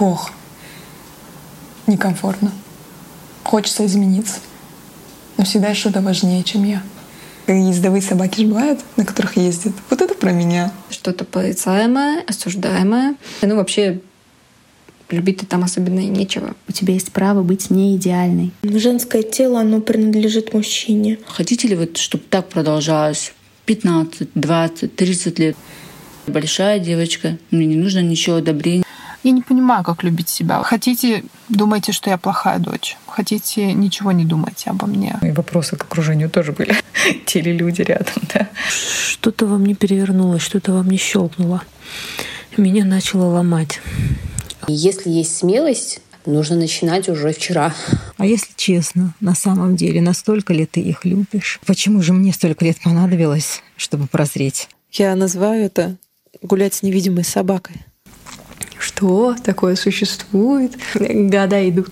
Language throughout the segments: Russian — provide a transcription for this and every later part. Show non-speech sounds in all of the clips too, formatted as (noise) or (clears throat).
плохо, некомфортно. Хочется измениться. Но всегда что-то важнее, чем я. Ездовые собаки же бывают, на которых ездят. Вот это про меня. Что-то порицаемое, осуждаемое. Ну, вообще, любить-то там особенно и нечего. У тебя есть право быть не идеальной. Женское тело, оно принадлежит мужчине. Хотите ли вы, чтобы так продолжалось 15, 20, 30 лет? Большая девочка, мне не нужно ничего одобрения. Я не понимаю, как любить себя. Хотите, думайте, что я плохая дочь. Хотите, ничего не думайте обо мне. И вопросы к окружению тоже были. (laughs) Те ли люди рядом, да. Что-то во мне перевернулось, что-то во мне щелкнуло. Меня начало ломать. Если есть смелость, нужно начинать уже вчера. А если честно, на самом деле, настолько ли ты их любишь? Почему же мне столько лет понадобилось, чтобы прозреть? Я называю это гулять с невидимой собакой. Что такое существует? Года идут.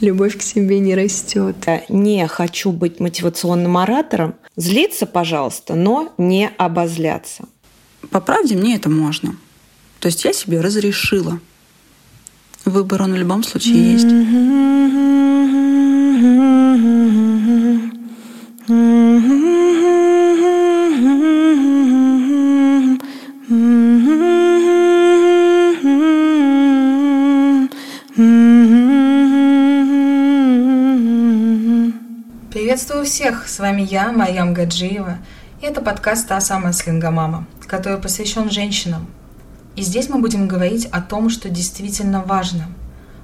Любовь к себе не растет. Не хочу быть мотивационным оратором. Злиться, пожалуйста, но не обозляться. По правде мне это можно. То есть я себе разрешила. Выбор он в любом случае есть. Приветствую всех! С вами я, Марьям Гаджиева, и это подкаст «Та самая слингомама», который посвящен женщинам. И здесь мы будем говорить о том, что действительно важно,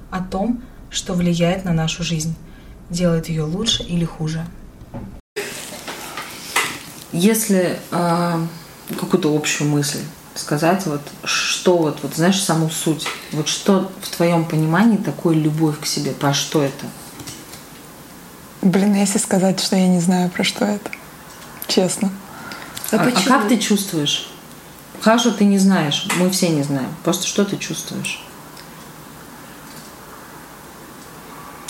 о том, что влияет на нашу жизнь, делает ее лучше или хуже. Если э, какую-то общую мысль сказать, вот что вот, вот знаешь, саму суть, вот что в твоем понимании такое любовь к себе, про что это? Блин, если сказать, что я не знаю, про что это. Честно. А, а, а как ты чувствуешь? Хорошо, ты не знаешь. Мы все не знаем. Просто что ты чувствуешь?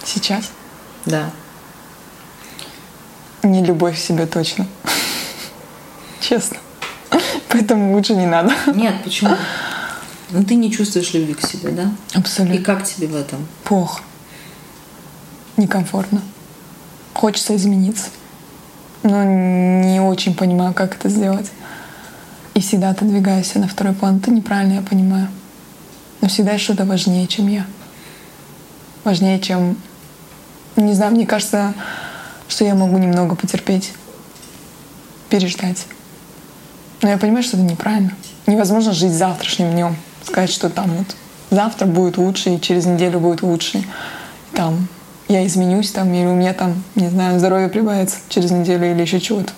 Сейчас? Да. Не любовь к себе точно. (laughs) Честно. Поэтому лучше не надо. Нет, почему? Ну ты не чувствуешь любви к себе, да? Абсолютно. И как тебе в этом? Плохо. Некомфортно хочется измениться, но не очень понимаю, как это сделать. И всегда отодвигаюсь на второй план. Это неправильно, я понимаю. Но всегда что-то важнее, чем я. Важнее, чем... Не знаю, мне кажется, что я могу немного потерпеть, переждать. Но я понимаю, что это неправильно. Невозможно жить завтрашним днем. Сказать, что там вот завтра будет лучше, и через неделю будет лучше. Там я изменюсь там, или у меня там, не знаю, здоровье прибавится через неделю или еще чего-то.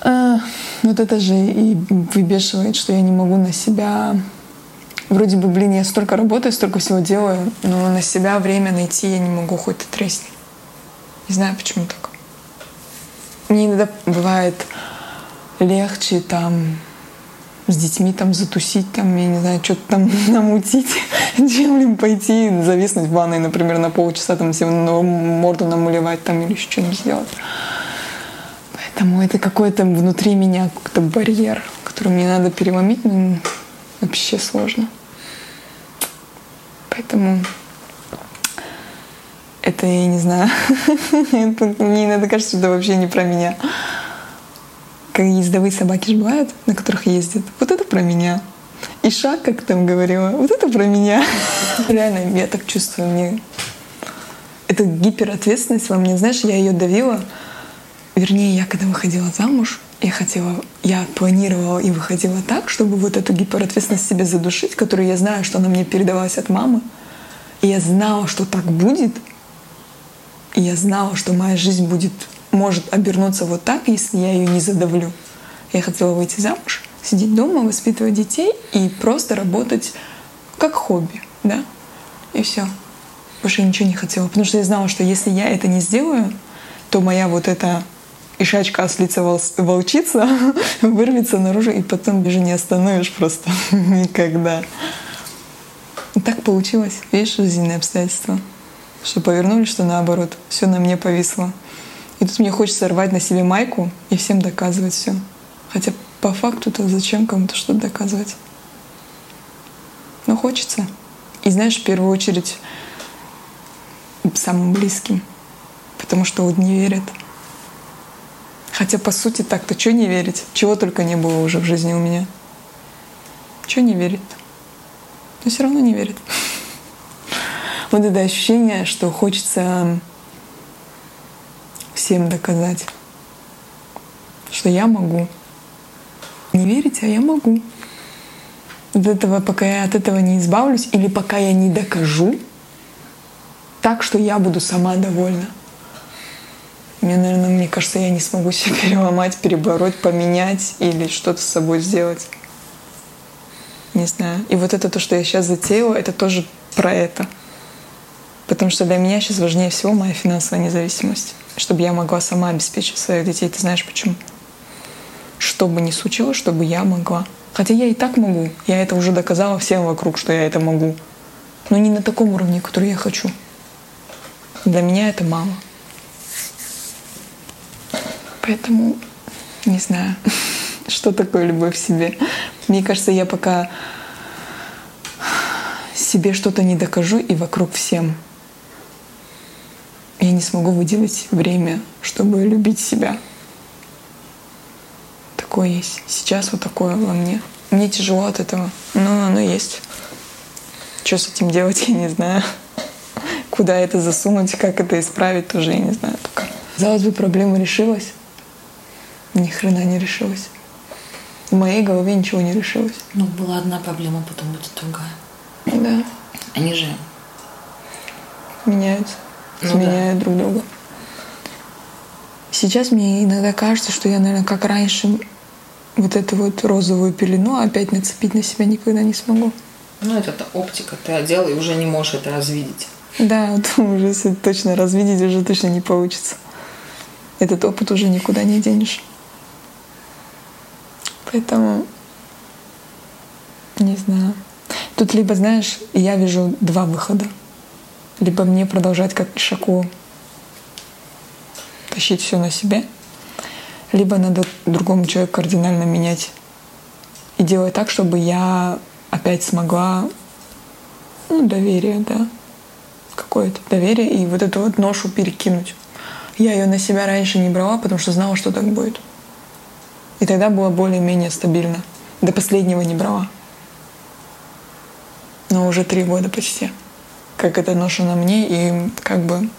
А, вот это же и выбешивает, что я не могу на себя... Вроде бы, блин, я столько работаю, столько всего делаю, но на себя время найти я не могу, хоть ты тресни. Не знаю, почему так. Мне иногда бывает легче там с детьми там затусить, там, я не знаю, что-то там (laughs) намутить, (laughs) чем ли пойти зависнуть в ванной, например, на полчаса, там, себе морду намалевать там или еще что-нибудь сделать. Поэтому это какой-то внутри меня какой-то барьер, который мне надо переломить, но вообще сложно. Поэтому это я не знаю. (laughs) Мне иногда кажется, что это вообще не про меня как ездовые собаки же бывают, на которых ездят. Вот это про меня. И шаг, как там говорила, вот это про меня. (laughs) Реально, я так чувствую. Мне это гиперответственность во мне. Знаешь, я ее давила. Вернее, я когда выходила замуж, я хотела, я планировала и выходила так, чтобы вот эту гиперответственность себе задушить, которую я знаю, что она мне передалась от мамы. И я знала, что так будет. И я знала, что моя жизнь будет может обернуться вот так, если я ее не задавлю. Я хотела выйти замуж, сидеть дома, воспитывать детей и просто работать как хобби, да, и все. Больше я ничего не хотела, потому что я знала, что если я это не сделаю, то моя вот эта ишачка ослица волчица (laughs) вырвется наружу, и потом уже не остановишь просто (laughs) никогда. Так получилось. Видишь, жизненные обстоятельства. Что повернули, что наоборот. Все на мне повисло. И тут мне хочется рвать на себе майку и всем доказывать все. Хотя по факту-то зачем кому-то что-то доказывать? Но хочется. И знаешь, в первую очередь самым близким. Потому что вот не верят. Хотя, по сути, так-то что не верить? Чего только не было уже в жизни у меня. Чего не верит? Но все равно не верит. (laughs) Вот это ощущение, что хочется всем доказать, что я могу. Не верите, а я могу. От этого, пока я от этого не избавлюсь, или пока я не докажу, так, что я буду сама довольна. Мне, наверное, мне кажется, я не смогу себя (laughs) переломать, перебороть, поменять или что-то с собой сделать. Не знаю. И вот это то, что я сейчас затеяла, это тоже про это. Потому что для меня сейчас важнее всего моя финансовая независимость. Чтобы я могла сама обеспечить своих детей. Ты знаешь почему? Что бы ни случилось, чтобы я могла. Хотя я и так могу. Я это уже доказала всем вокруг, что я это могу. Но не на таком уровне, который я хочу. Для меня это мало. Поэтому не знаю, (laughs) что такое любовь к себе. Мне кажется, я пока себе что-то не докажу и вокруг всем, я не смогу выделить время, чтобы любить себя. Такое есть. Сейчас вот такое во мне. Мне тяжело от этого, но оно есть. Что с этим делать, я не знаю. Куда это засунуть, как это исправить, тоже я не знаю. Только. Казалось бы, проблема решилась. Ни хрена не решилась. В моей голове ничего не решилось. Ну, была одна проблема, потом будет другая. Да. Они же меняются, сменяют друг друга. Сейчас мне иногда кажется, что я, наверное, как раньше вот эту вот розовую пелену опять нацепить на себя никогда не смогу. Ну, это -то оптика, ты одел и уже не можешь это развидеть. Да, вот (laughs) уже если точно развидеть уже точно не получится. Этот опыт уже никуда не денешь. Поэтому не знаю. Тут либо, знаешь, я вижу два выхода. Либо мне продолжать как Ишаку тащить все на себе, либо надо другому человеку кардинально менять и делать так, чтобы я опять смогла ну, доверие, да, какое-то доверие и вот эту вот ношу перекинуть. Я ее на себя раньше не брала, потому что знала, что так будет. И тогда было более-менее стабильно. До последнего не брала. Но уже три года почти. Как эта ноша на мне, и как бы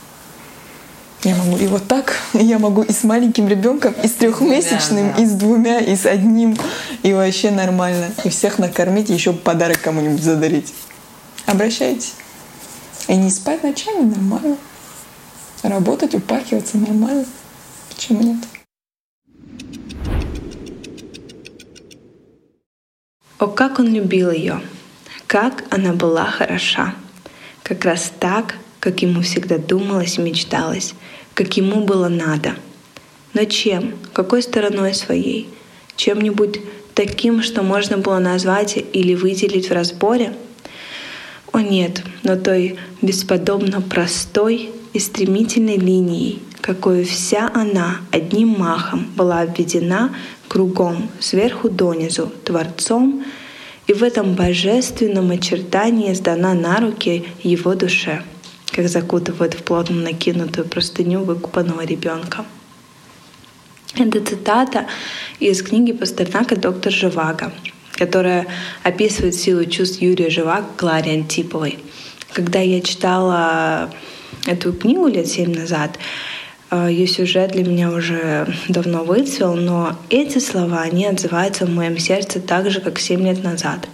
я могу и вот так, я могу и с маленьким ребенком, и с трехмесячным, Да, да. и с двумя, и с одним, и вообще нормально. И всех накормить, и еще подарок кому-нибудь задарить. Обращайтесь. И не спать ночами нормально. Работать, упахиваться нормально. Почему нет? О, как он любил ее! Как она была хороша! Как раз так, как ему всегда думалось и мечталось, как ему было надо. Но чем? Какой стороной своей? Чем-нибудь таким, что можно было назвать или выделить в разборе? О нет, но той бесподобно простой и стремительной линией, какой вся она одним махом была обведена кругом, сверху донизу, Творцом, и в этом божественном очертании сдана на руки его душе, как закутывают в плотно накинутую простыню выкупанного ребенка. Это цитата из книги Пастернака «Доктор Живаго», которая описывает силу чувств Юрия Живаго Кларе Антиповой. Когда я читала эту книгу лет семь назад, ее сюжет для меня уже давно выцвел, но эти слова, они отзываются в моем сердце так же, как семь лет назад,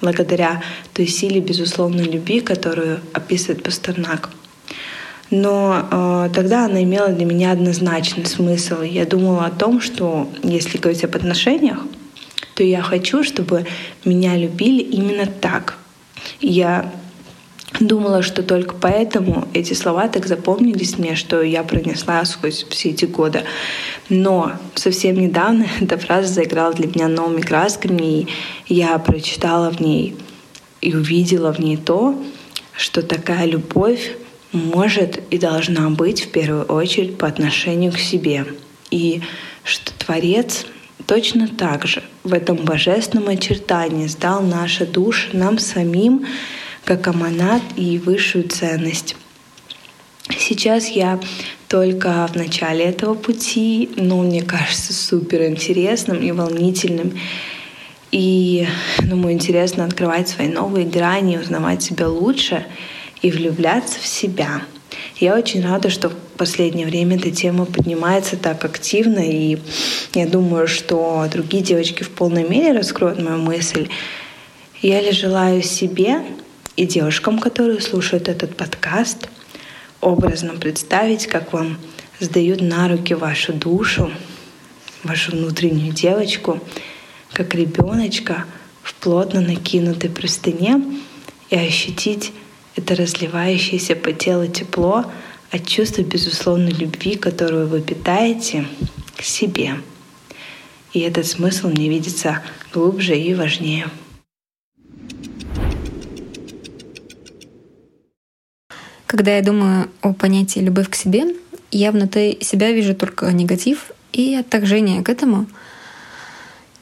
благодаря той силе безусловной любви, которую описывает Пастернак. Но э, тогда она имела для меня однозначный смысл. Я думала о том, что если говорить об отношениях, то я хочу, чтобы меня любили именно так. Я думала, что только поэтому эти слова так запомнились мне, что я пронесла сквозь все эти годы. Но совсем недавно (laughs) эта фраза заиграла для меня новыми красками, и я прочитала в ней и увидела в ней то, что такая любовь может и должна быть в первую очередь по отношению к себе. И что Творец точно так же в этом божественном очертании сдал наши души нам самим, как аманат и высшую ценность. Сейчас я только в начале этого пути, но мне кажется супер интересным и волнительным. И, думаю, интересно открывать свои новые грани, узнавать себя лучше и влюбляться в себя. Я очень рада, что в последнее время эта тема поднимается так активно, и я думаю, что другие девочки в полной мере раскроют мою мысль. Я лишь желаю себе и девушкам, которые слушают этот подкаст, образно представить, как вам сдают на руки вашу душу, вашу внутреннюю девочку — как ребеночка в плотно накинутой простыне и ощутить это разливающееся по телу тепло от чувства безусловной любви, которую вы питаете к себе. И этот смысл мне видится глубже и важнее. Когда я думаю о понятии «любовь к себе», я внутри себя вижу только негатив и отторжение к этому —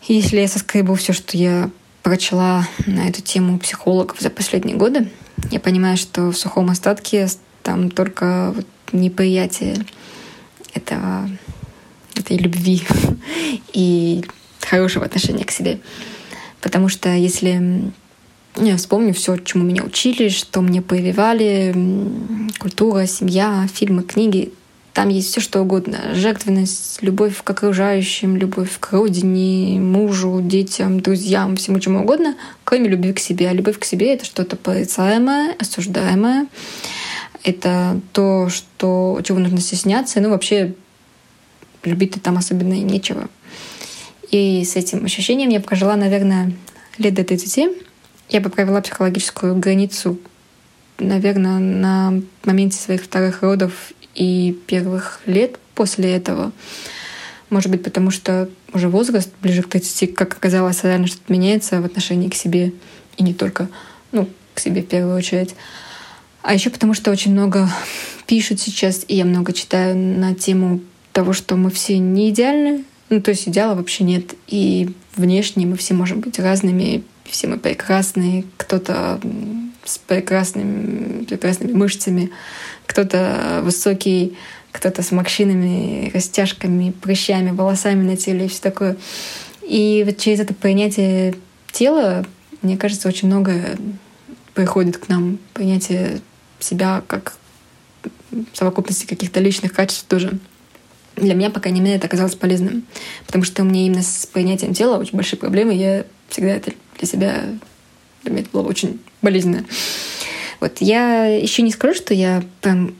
если я соскребу все, что я прочла на эту тему психологов за последние годы, я понимаю, что в сухом остатке там только вот неприятие этого, этой любви (laughs) и хорошего отношения к себе. Потому что если я вспомню все, чему меня учили, что мне прививали, культура, семья, фильмы, книги, там есть все что угодно. Жертвенность, любовь к окружающим, любовь к родине, мужу, детям, друзьям, всему чему угодно, кроме любви к себе. А любовь к себе — это что-то порицаемое, осуждаемое. Это то, что, чего нужно стесняться. Ну, вообще, любить-то там особенно и нечего. И с этим ощущением я прожила, наверное, лет до 30. Я бы провела психологическую границу, наверное, на моменте своих вторых родов и первых лет после этого. Может быть, потому что уже возраст ближе к 30, как оказалось, реально что-то меняется в отношении к себе. И не только, ну, к себе в первую очередь. А еще потому что очень много пишут сейчас, и я много читаю на тему того, что мы все не идеальны. Ну, то есть идеала вообще нет. И внешне мы все можем быть разными, все мы прекрасные. Кто-то с прекрасными, прекрасными мышцами, кто-то высокий, кто-то с морщинами, растяжками, прыщами, волосами на теле и все такое. И вот через это принятие тела, мне кажется, очень много приходит к нам принятие себя как совокупности каких-то личных качеств тоже. Для меня, по крайней мере, это оказалось полезным. Потому что у меня именно с принятием тела очень большие проблемы. Я всегда это для себя... Для меня это было очень болезненно. Вот я еще не скажу, что я прям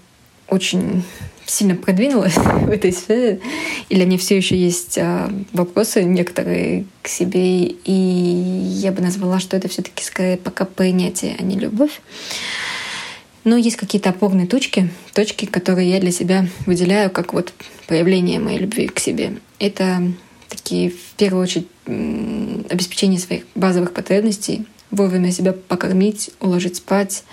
очень сильно продвинулась (laughs) в этой сфере. И для меня все еще есть а, вопросы некоторые к себе. И я бы назвала, что это все-таки скорее пока принятие, а не любовь. Но есть какие-то опорные точки, точки, которые я для себя выделяю как вот проявление моей любви к себе. Это такие, в первую очередь, обеспечение своих базовых потребностей, вовремя себя покормить, уложить спать,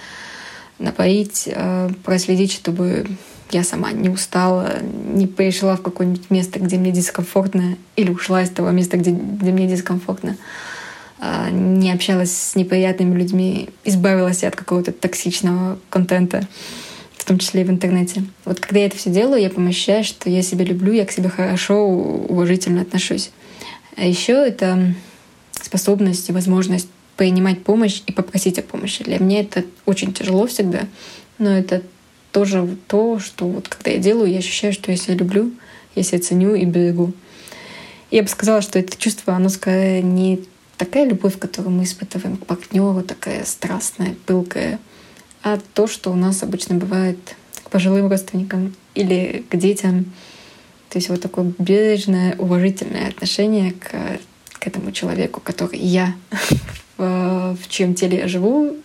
напоить, э, проследить, чтобы я сама не устала, не пришла в какое-нибудь место, где мне дискомфортно, или ушла из того места, где, где мне дискомфортно, э, не общалась с неприятными людьми, избавилась от какого-то токсичного контента, в том числе и в интернете. Вот когда я это все делаю, я помощаю, что я себя люблю, я к себе хорошо, уважительно отношусь. А еще это способность и возможность принимать помощь и попросить о помощи. Для меня это очень тяжело всегда, но это тоже то, что вот когда я делаю, я ощущаю, что я себя люблю, я себя ценю и берегу. Я бы сказала, что это чувство, оно скорее не такая любовь, которую мы испытываем к партнеру, такая страстная, пылкая, а то, что у нас обычно бывает к пожилым родственникам или к детям. То есть вот такое бережное, уважительное отношение к, к этому человеку, который я в, (laughs) в чьем теле я живу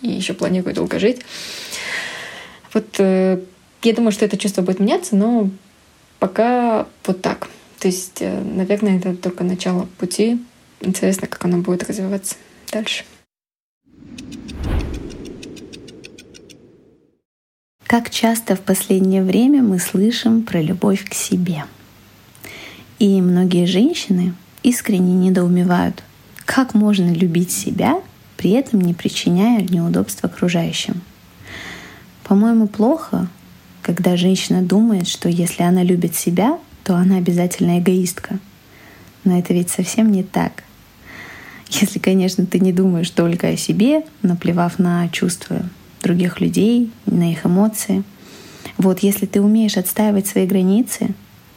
и еще планирую долго жить. Вот э, я думаю, что это чувство будет меняться, но пока вот так. То есть, э, наверное, это только начало пути. Интересно, как оно будет развиваться дальше. Как часто в последнее время мы слышим про любовь к себе. И многие женщины искренне недоумевают, как можно любить себя, при этом не причиняя неудобств окружающим. По-моему, плохо, когда женщина думает, что если она любит себя, то она обязательно эгоистка. Но это ведь совсем не так. Если, конечно, ты не думаешь только о себе, наплевав на чувства других людей, на их эмоции. Вот если ты умеешь отстаивать свои границы,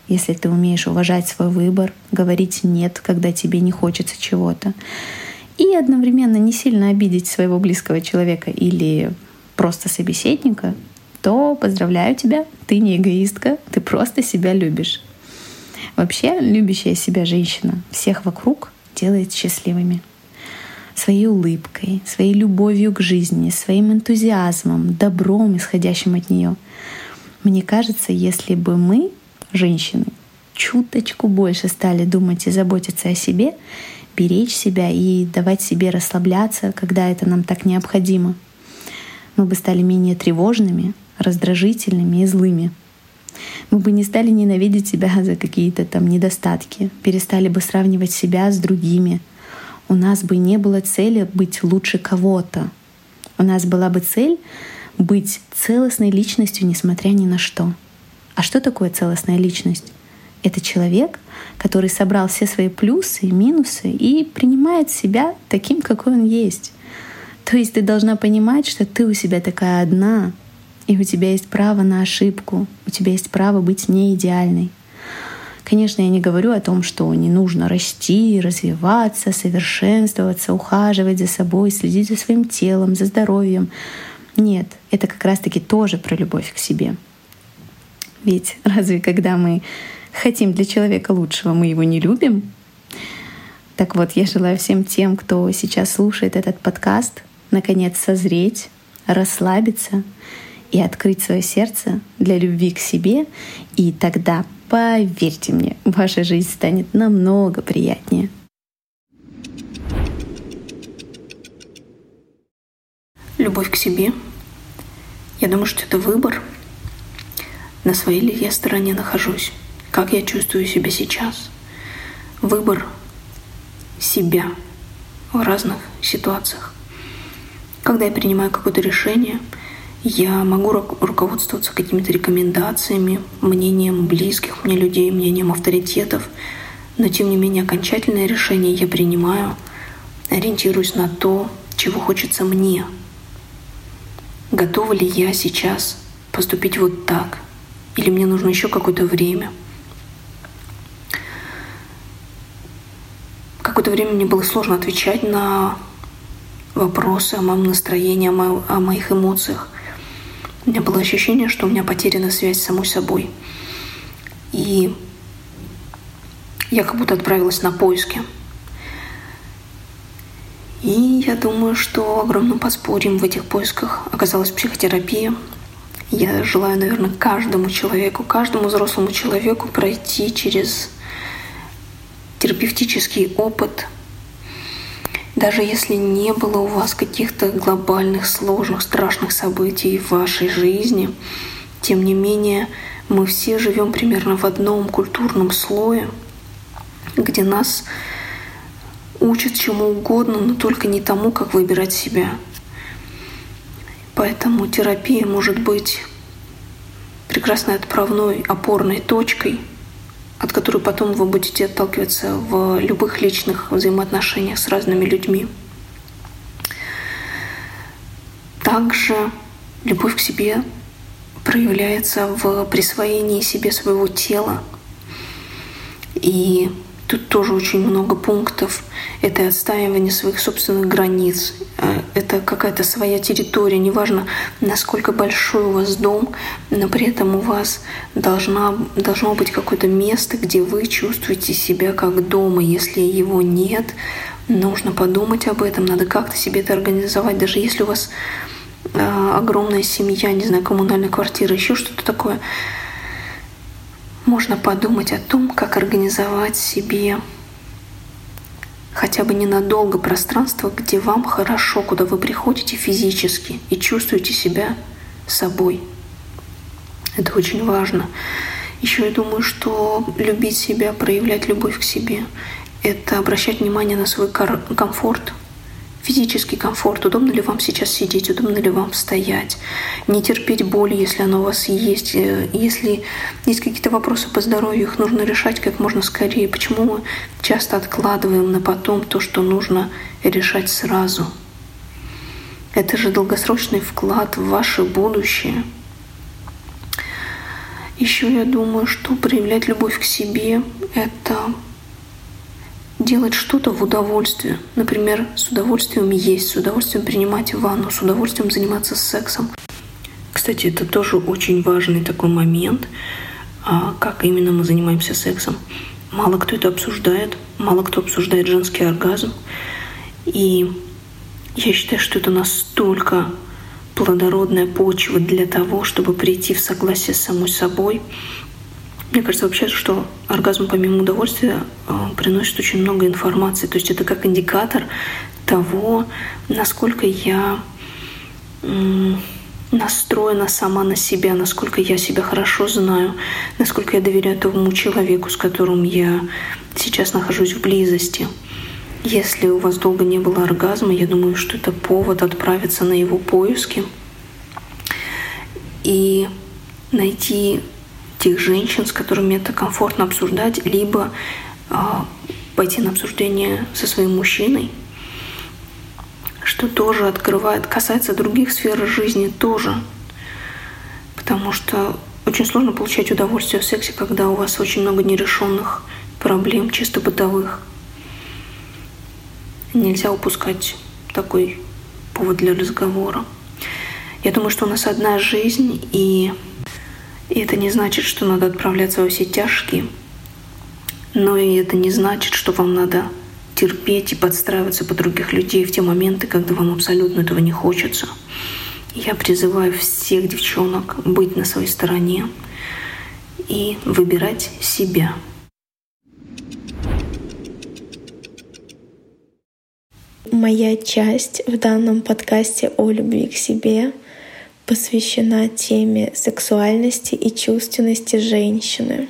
если ты умеешь уважать свой выбор, говорить «нет», когда тебе не хочется чего-то, и одновременно не сильно обидеть своего близкого человека или просто собеседника, то поздравляю тебя, ты не эгоистка, ты просто себя любишь. Вообще, любящая себя женщина всех вокруг делает счастливыми. Своей улыбкой, своей любовью к жизни, своим энтузиазмом, добром, исходящим от нее. Мне кажется, если бы мы, женщины, чуточку больше стали думать и заботиться о себе, беречь себя и давать себе расслабляться, когда это нам так необходимо, мы бы стали менее тревожными, раздражительными и злыми. Мы бы не стали ненавидеть себя за какие-то там недостатки, перестали бы сравнивать себя с другими. У нас бы не было цели быть лучше кого-то. У нас была бы цель быть целостной личностью, несмотря ни на что. А что такое целостная личность? Это человек, который собрал все свои плюсы и минусы и принимает себя таким, какой он есть. То есть ты должна понимать, что ты у себя такая одна, и у тебя есть право на ошибку, у тебя есть право быть не идеальной. Конечно, я не говорю о том, что не нужно расти, развиваться, совершенствоваться, ухаживать за собой, следить за своим телом, за здоровьем. Нет, это как раз-таки тоже про любовь к себе. Ведь (laughs) разве когда мы хотим для человека лучшего, мы его не любим? Так вот, я желаю всем тем, кто сейчас слушает этот подкаст, наконец созреть, расслабиться и открыть свое сердце для любви к себе, и тогда, поверьте мне, ваша жизнь станет намного приятнее. Любовь к себе. Я думаю, что это выбор. На своей ли я стороне нахожусь? Как я чувствую себя сейчас? Выбор себя в разных ситуациях. Когда я принимаю какое-то решение — я могу руководствоваться какими-то рекомендациями, мнением близких мне людей, мнением авторитетов, но тем не менее окончательное решение я принимаю, ориентируюсь на то, чего хочется мне. Готова ли я сейчас поступить вот так? Или мне нужно еще какое-то время? Какое-то время мне было сложно отвечать на вопросы о моем настроении, о, моих эмоциях. У меня было ощущение, что у меня потеряна связь с самой собой. И я как будто отправилась на поиски. И я думаю, что огромным подспорьем в этих поисках оказалась психотерапия. Я желаю, наверное, каждому человеку, каждому взрослому человеку пройти через терапевтический опыт – даже если не было у вас каких-то глобальных, сложных, страшных событий в вашей жизни, тем не менее мы все живем примерно в одном культурном слое, где нас учат чему угодно, но только не тому, как выбирать себя. Поэтому терапия может быть прекрасной отправной, опорной точкой – от которой потом вы будете отталкиваться в любых личных взаимоотношениях с разными людьми. Также любовь к себе проявляется в присвоении себе своего тела. И Тут тоже очень много пунктов. Это отстаивание своих собственных границ. Э, это какая-то своя территория. Неважно, насколько большой у вас дом, но при этом у вас должна, должно быть какое-то место, где вы чувствуете себя как дома. Если его нет, нужно подумать об этом. Надо как-то себе это организовать. Даже если у вас э, огромная семья, не знаю, коммунальная квартира, еще что-то такое – можно подумать о том, как организовать себе хотя бы ненадолго пространство, где вам хорошо, куда вы приходите физически и чувствуете себя собой. Это очень важно. Еще я думаю, что любить себя, проявлять любовь к себе, это обращать внимание на свой комфорт, физический комфорт, удобно ли вам сейчас сидеть, удобно ли вам стоять, не терпеть боль, если она у вас есть, э, если есть какие-то вопросы по здоровью, их нужно решать как можно скорее. Почему мы часто откладываем на потом то, что нужно решать сразу? Это же долгосрочный вклад в ваше будущее. Еще я думаю, что проявлять любовь к себе — это делать что-то в удовольствие. Например, с удовольствием есть, с удовольствием принимать ванну, с удовольствием заниматься сексом. Кстати, это тоже очень важный такой момент, а, как именно мы занимаемся сексом. Мало кто это обсуждает, мало кто обсуждает женский оргазм. И я считаю, что это настолько плодородная почва для того, чтобы прийти в согласие с самой собой, мне кажется вообще, что оргазм помимо удовольствия э, приносит очень много информации. То есть это как индикатор того, насколько я настроена сама на себя, насколько я себя хорошо знаю, насколько я доверяю тому человеку, с которым я сейчас нахожусь в близости. Если у вас долго не было оргазма, я думаю, что это повод отправиться на его поиски и найти тех женщин, с которыми это комфортно обсуждать, либо э, пойти на обсуждение со своим мужчиной, что тоже открывает, касается других сфер жизни тоже. Потому что очень сложно получать удовольствие в сексе, когда у вас очень много нерешенных проблем, чисто бытовых. Нельзя упускать такой повод для разговора. Я думаю, что у нас одна жизнь, и и это не значит, что надо отправляться во все тяжкие, но и это не значит, что вам надо терпеть и подстраиваться под других людей в те моменты, когда вам абсолютно этого не хочется. Я призываю всех девчонок быть на своей стороне и выбирать себя. Моя часть в данном подкасте о любви к себе — посвящена теме сексуальности и чувственности женщины.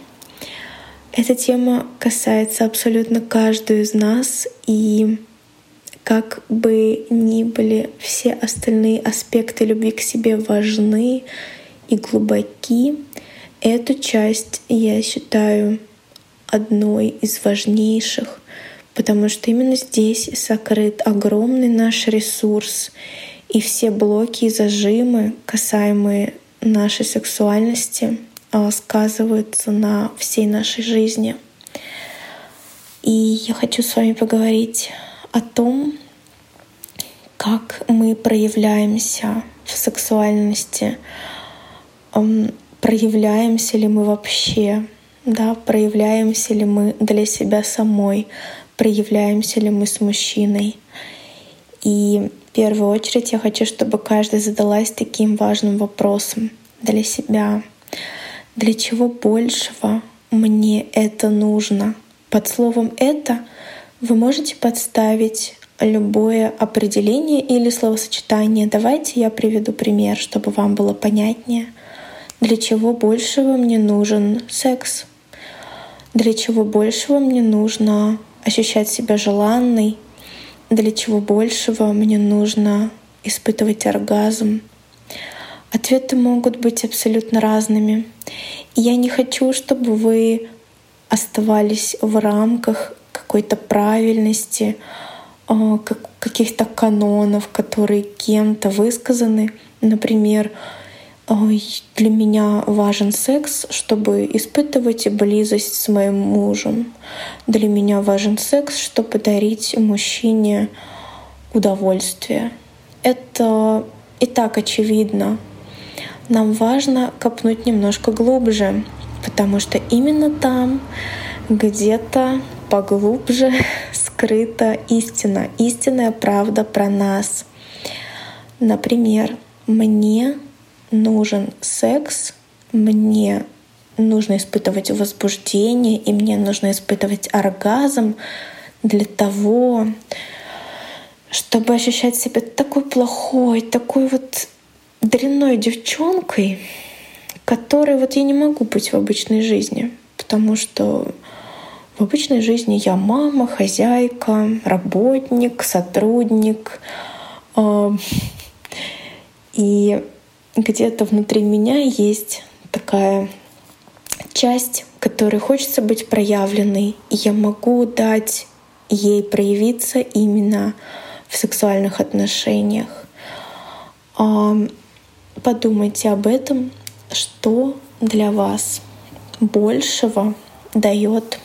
Эта тема касается абсолютно каждую из нас, и как бы ни были все остальные аспекты любви к себе важны и глубоки, эту часть я считаю одной из важнейших, потому что именно здесь сокрыт огромный наш ресурс — и все блоки и зажимы, касаемые нашей сексуальности, а, сказываются на всей нашей жизни. И я хочу с вами поговорить о том, как мы проявляемся в сексуальности, проявляемся ли мы вообще, да, проявляемся ли мы для себя самой, проявляемся ли мы с мужчиной. И первую очередь я хочу, чтобы каждая задалась таким важным вопросом для себя. Для чего большего мне это нужно? Под словом «это» вы можете подставить любое определение или словосочетание. Давайте я приведу пример, чтобы вам было понятнее. Для чего большего мне нужен секс? Для чего большего мне нужно ощущать себя желанной, для чего большего мне нужно испытывать оргазм. Ответы могут быть абсолютно разными. И я не хочу, чтобы вы оставались в рамках какой-то правильности, а, каких-то канонов, которые кем-то высказаны. Например, для меня важен секс, чтобы испытывать близость с моим мужем. Для меня важен секс, чтобы дарить мужчине удовольствие. Это и так очевидно. Нам важно копнуть немножко глубже, потому что именно там, где-то поглубже (laughs) скрыта истина, истинная правда про нас. Например, мне нужен секс, мне нужно испытывать возбуждение, и мне нужно испытывать оргазм для того, чтобы ощущать себя такой плохой, такой вот дрянной девчонкой, которой вот я не могу быть в обычной жизни, потому что В обычной жизни я мама, хозяйка, работник, сотрудник. А, и где-то внутри меня есть такая часть, которой хочется быть проявленной, и я могу дать ей проявиться именно в сексуальных отношениях. А, подумайте об этом, что для вас большего дает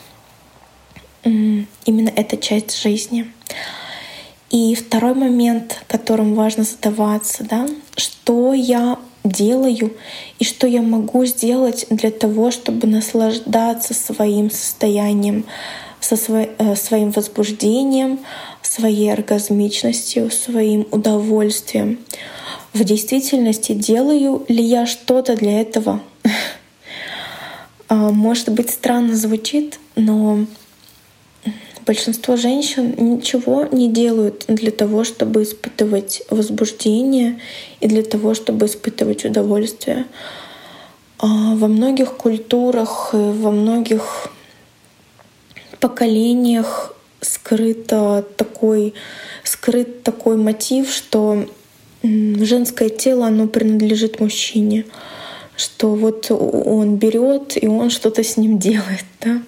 именно эта часть жизни. И второй момент, которым важно задаваться, да, что я делаю и что я могу сделать для того, чтобы наслаждаться своим состоянием, со свой, э, своим возбуждением, своей оргазмичностью, своим удовольствием. В действительности делаю ли я что-то для этого? (laughs) А, может быть, странно звучит, но большинство женщин ничего не делают для того, чтобы испытывать возбуждение и для того, чтобы испытывать удовольствие. А, во многих культурах, во многих поколениях скрыто такой, скрыт такой мотив, что женское тело, оно принадлежит мужчине что вот он берет и он что-то с ним делает, да.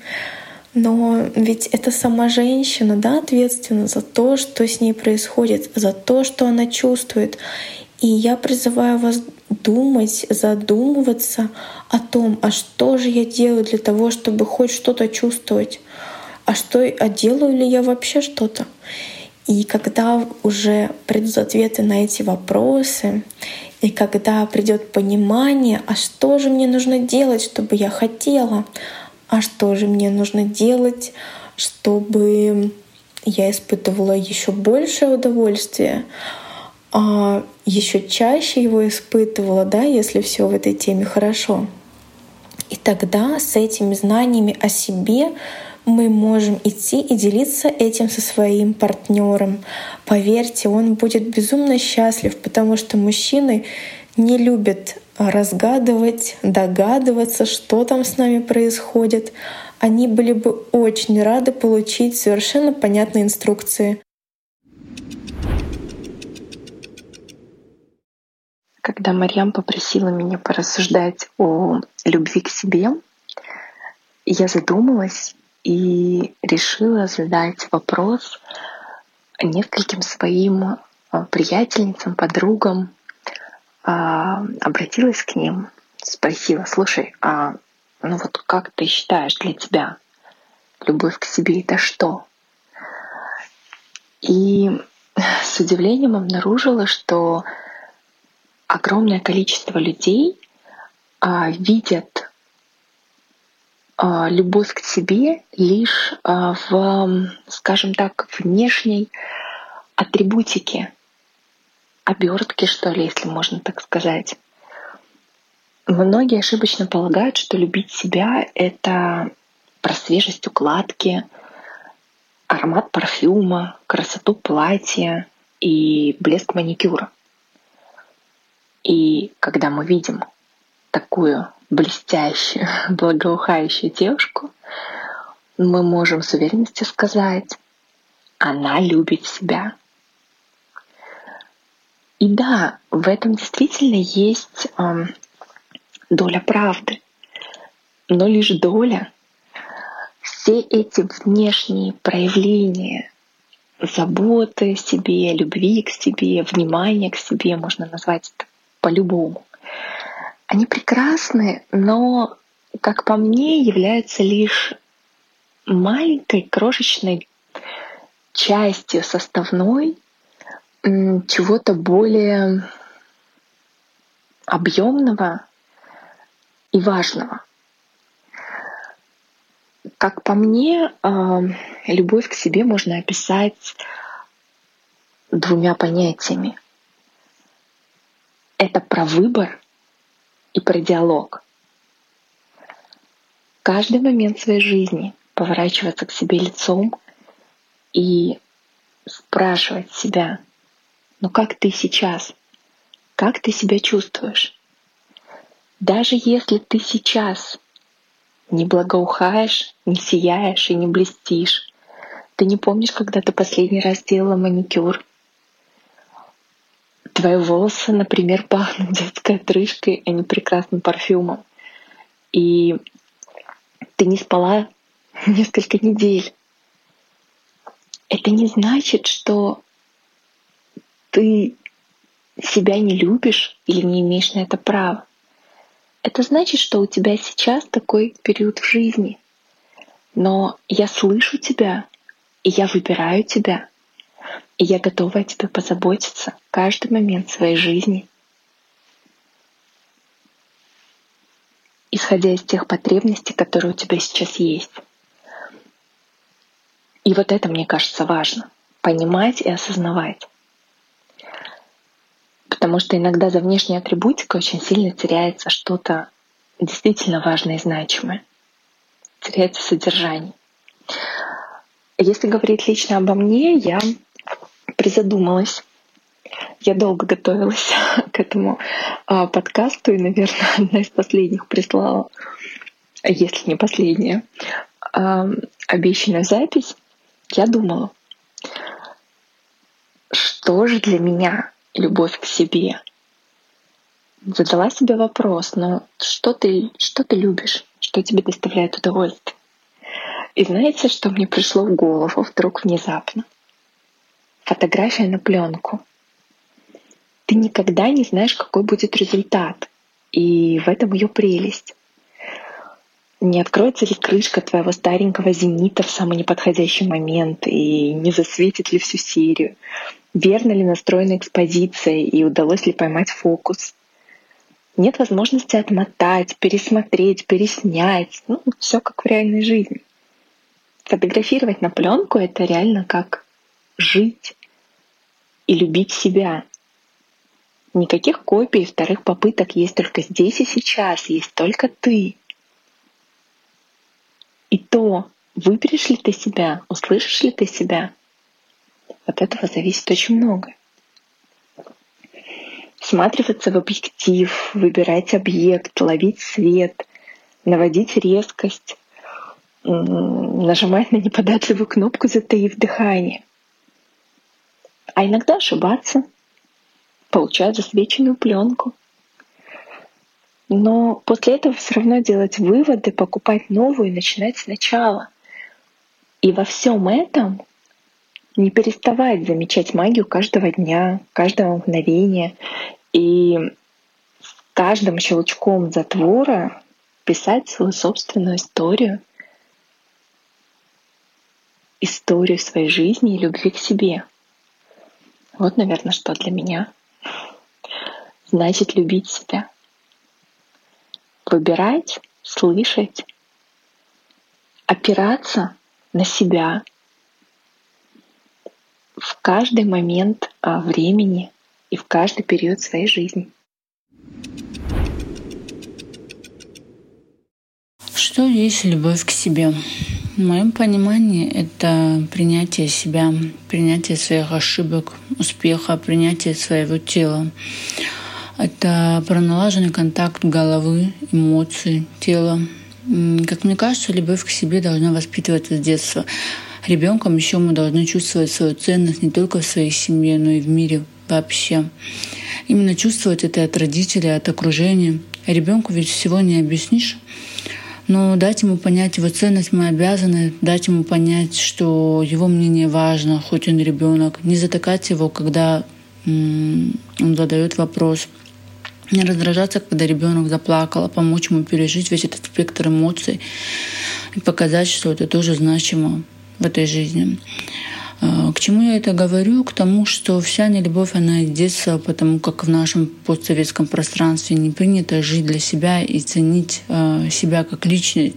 Но ведь это сама женщина, да, ответственна за то, что с ней происходит, за то, что она чувствует. И я призываю вас думать, задумываться о том, а что же я делаю для того, чтобы хоть что-то чувствовать, а что, а делаю ли я вообще что-то. И когда уже придут ответы на эти вопросы, и когда придет понимание, а что же мне нужно делать, чтобы я хотела, а что же мне нужно делать, чтобы я испытывала еще большее удовольствие, а еще чаще его испытывала, да, если все в этой теме хорошо. И тогда с этими знаниями о себе мы можем идти и делиться этим со своим партнером. Поверьте, он будет безумно счастлив, потому что мужчины не любят разгадывать, догадываться, что там с нами происходит. Они были бы очень рады получить совершенно понятные инструкции. Когда Марьям попросила меня порассуждать о любви к себе, я задумалась и решила задать вопрос нескольким своим а, приятельницам, подругам, обратилась к ним, спросила, слушай, а ну вот как ты считаешь для тебя любовь к себе это что? И с удивлением обнаружила, что огромное количество людей а, видят а, любовь к себе лишь а, в, скажем так, внешней атрибутике, обертке, что ли, если можно так сказать. Многие ошибочно полагают, что любить себя — это про свежесть укладки, аромат парфюма, красоту платья и блеск маникюра. И когда мы видим такую блестящую, (laughs) благоухающую девушку, мы можем с уверенностью сказать, она любит себя. И да, в этом действительно есть э, доля правды, но лишь доля. Все эти внешние проявления заботы о себе, любви к себе, внимания к себе, можно назвать это по-любому, они прекрасны, но, как по мне, являются лишь маленькой, крошечной частью составной чего-то более объемного и важного. Как по мне, а, любовь к себе можно описать двумя понятиями. Это про выбор и про диалог. Каждый момент своей жизни поворачиваться к себе лицом и спрашивать себя, ну как ты сейчас? Как ты себя чувствуешь? Даже если ты сейчас не благоухаешь, не сияешь и не блестишь. Ты не помнишь, когда ты последний раз делала маникюр. Твои волосы, например, (laughs) пахнут детской отрыжкой, а не прекрасным парфюмом. И ты не спала (laughs) несколько недель. Это не значит, что ты себя не любишь или не имеешь на это права. Это значит, что у тебя сейчас такой период в жизни. Но я слышу тебя, и я выбираю тебя, и я готова о тебе позаботиться каждый момент своей жизни. Исходя из тех потребностей, которые у тебя сейчас есть. И вот это, мне кажется, важно. Понимать и осознавать. Потому что иногда за внешней атрибутикой очень сильно теряется что-то действительно важное и значимое. Теряется содержание. Если говорить лично обо мне, я призадумалась. Я долго готовилась (laughs) к этому а, подкасту и, наверное, (laughs) одна из последних прислала, если не последняя, а, обещанную запись. Я думала, что же для меня любовь к себе? Задала себе вопрос, но что ты, что ты любишь, что тебе доставляет удовольствие? И знаете, что мне пришло в голову вдруг внезапно? Фотография на пленку. Ты никогда не знаешь, какой будет результат. И в этом ее прелесть. Не откроется ли крышка твоего старенького зенита в самый неподходящий момент и не засветит ли всю серию? Верно ли настроена экспозиция и удалось ли поймать фокус? Нет возможности отмотать, пересмотреть, переснять. Ну, все как в реальной жизни фотографировать на пленку это реально как жить и любить себя. Никаких копий вторых попыток есть только здесь и сейчас, есть только ты. И то, выберешь ли ты себя, услышишь ли ты себя, от этого зависит очень много. Всматриваться в объектив, выбирать объект, ловить свет, наводить резкость, нажимать на неподатливую кнопку, затаив дыхание. А иногда ошибаться, получать засвеченную пленку. Но после этого все равно делать выводы, покупать новую и начинать сначала. И во всем этом не переставать замечать магию каждого дня, каждого мгновения. И с каждым щелчком затвора писать свою собственную историю — историю своей жизни и любви к себе. Вот, наверное, что для меня значит любить себя. Выбирать, слышать, опираться на себя в каждый момент а, времени и в каждый период своей жизни. Что есть любовь к себе? В моем понимании это принятие себя, принятие своих ошибок, успеха, принятие своего тела. Это про налаженный контакт головы, эмоций, тела. Как мне кажется, любовь к себе должна воспитываться с детства. Ребенком еще мы должны чувствовать свою ценность не только в своей семье, но и в мире вообще. Именно чувствовать это от родителей, от окружения. Ребенку ведь всего не объяснишь. Но дать ему понять его ценность мы обязаны, дать ему понять, что его мнение важно, хоть он ребенок, не затыкать его, когда он задает вопрос, не раздражаться, когда ребенок заплакал, а помочь ему пережить весь этот спектр эмоций и показать, что это тоже значимо в этой жизни. А, к чему я это говорю? К тому, что вся нелюбовь, она из детства, потому как в нашем постсоветском пространстве не принято жить для себя и ценить а, себя как личность.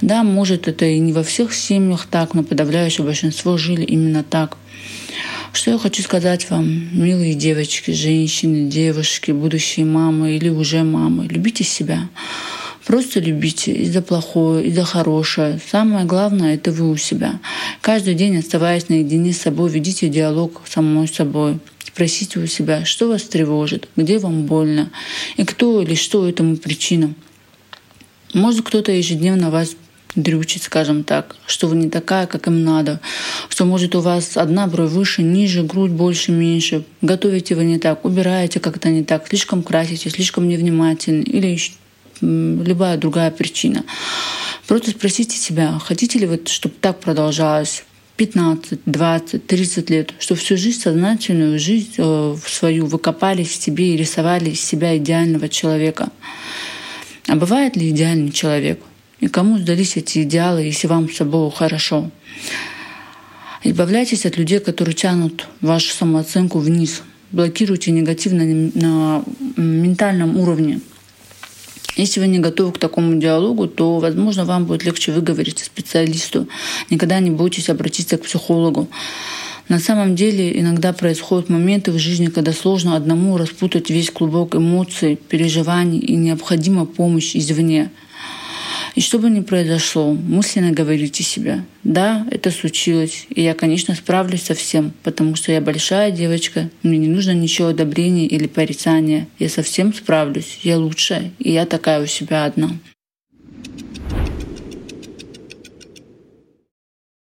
Да, может, это и не во всех семьях так, но подавляющее большинство жили именно так. Что я хочу сказать вам, милые девочки, женщины, девушки, будущие мамы или уже мамы, любите себя. Просто любите и за плохое, и за хорошее. Самое главное — это вы у себя. Каждый день, оставаясь наедине с собой, ведите диалог с самой собой. Спросите у себя, что вас тревожит, где вам больно, и кто или что этому причина. Может, кто-то ежедневно вас дрючит, скажем так, что вы не такая, как им надо, что, может, у вас одна бровь выше, ниже, грудь больше, меньше, готовите вы не так, убираете как-то не так, слишком красите, слишком невнимательны или любая другая причина. Просто спросите себя, хотите ли вы, чтобы так продолжалось 15, 20, 30 лет, что всю жизнь, сознательную жизнь э, свою вы копались в себе и рисовали из себя идеального человека. А бывает ли идеальный человек? И кому сдались эти идеалы, если вам с собой хорошо? Избавляйтесь от людей, которые тянут вашу самооценку вниз. Блокируйте негативно на ментальном уровне. Если вы не готовы к такому диалогу, то, возможно, вам будет легче выговориться специалисту. Никогда не бойтесь обратиться к психологу. На самом деле иногда происходят моменты в жизни, когда сложно одному распутать весь клубок эмоций, переживаний и необходима помощь извне. И что бы ни произошло, мысленно говорите себе, да, это случилось, и я, конечно, справлюсь со всем, потому что я большая девочка, мне не нужно ничего одобрения или порицания, я совсем справлюсь, я лучшая, и я такая у себя одна.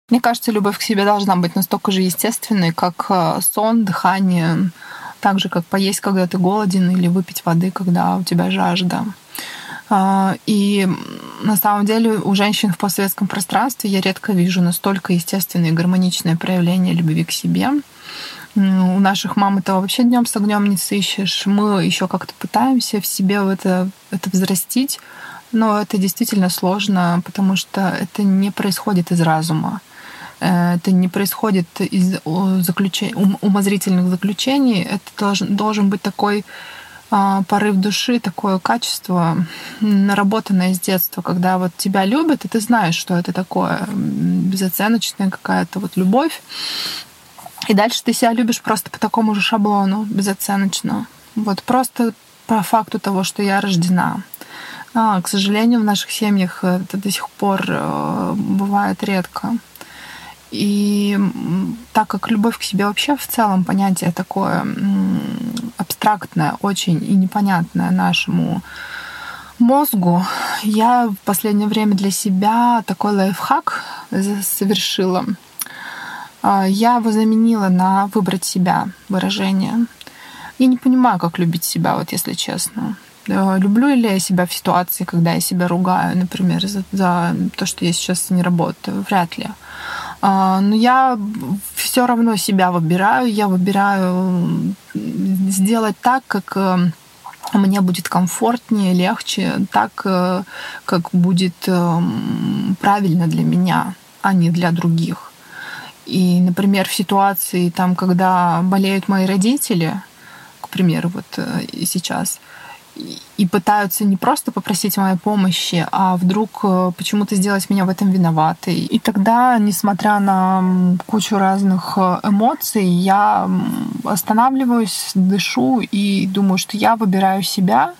Мне кажется, любовь к себе должна быть настолько же естественной, как э, сон, дыхание, так же, как поесть, когда ты голоден, или выпить воды, когда у тебя жажда. А, и на самом деле у женщин в постсоветском пространстве я редко вижу настолько естественное и гармоничное проявление любви к себе. У наших мам это вообще днем с огнем не сыщешь. Мы еще как-то пытаемся в себе это, это взрастить, но это действительно сложно, потому что это не происходит из разума. Э, это не происходит из заключений, умозрительных заключений. Это должен, должен быть такой порыв души, такое качество, наработанное с детства, когда вот тебя любят, и ты знаешь, что это такое безоценочная какая-то вот любовь. И дальше ты себя любишь просто по такому же шаблону, безоценочно. Вот просто по факту того, что я рождена. А, к сожалению, в наших семьях это до сих пор э, бывает редко. И так как любовь к себе вообще в целом понятие такое абстрактное очень и непонятное нашему мозгу, я в последнее время для себя такой лайфхак совершила. А, я его заменила на выбрать себя выражение. Я не понимаю, как любить себя, вот если честно. Люблю ли я себя в ситуации, когда я себя ругаю, например, за, за то, что я сейчас не работаю? Вряд ли. А, но я все равно себя выбираю. Я выбираю сделать так, как э, мне будет комфортнее, легче, так, э, как будет э, правильно для меня, а не для других. И, например, в ситуации, там, когда болеют мои родители, к примеру, вот сейчас, и пытаются не просто попросить моей помощи, а вдруг э, почему-то сделать меня в этом виноватой. И тогда, несмотря на кучу разных э, эмоций, я останавливаюсь, дышу и думаю, что я выбираю себя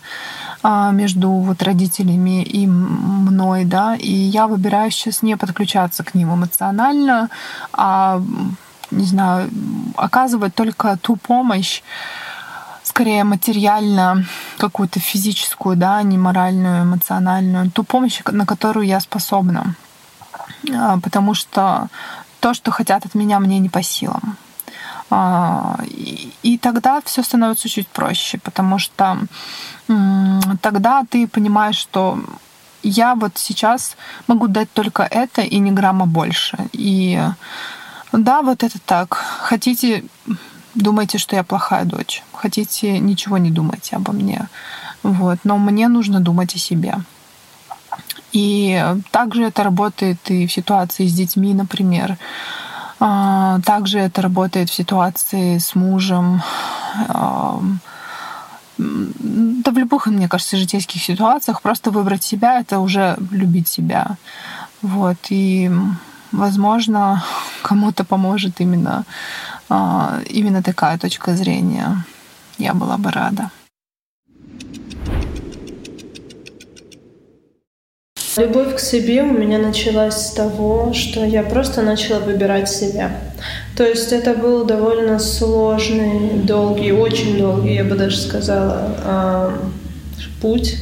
а, между вот родителями и мной, да, и я выбираю сейчас не подключаться к ним эмоционально, а, не знаю, оказывать только ту помощь, скорее материально какую-то физическую, да, не моральную, эмоциональную, ту помощь, на которую я способна. А, потому что то, что хотят от меня, мне не по силам. А, и тогда все становится чуть проще, потому что тогда ты понимаешь, что я вот сейчас могу дать только это и ни грамма больше. И да, вот это так. Хотите думаете, что я плохая дочь. Хотите, ничего не думайте обо мне. Вот. Но мне нужно думать о себе. И также это работает и в ситуации с детьми, например. А, также это работает в ситуации с мужем. Да в любых, мне кажется, житейских ситуациях просто выбрать себя — это уже любить себя. Вот. И, возможно, кому-то поможет именно а, именно такая точка зрения. Я была бы рада. Любовь к себе у меня началась с того, что я просто начала выбирать себя. То есть это был довольно сложный, долгий, очень долгий, я бы даже сказала, а, путь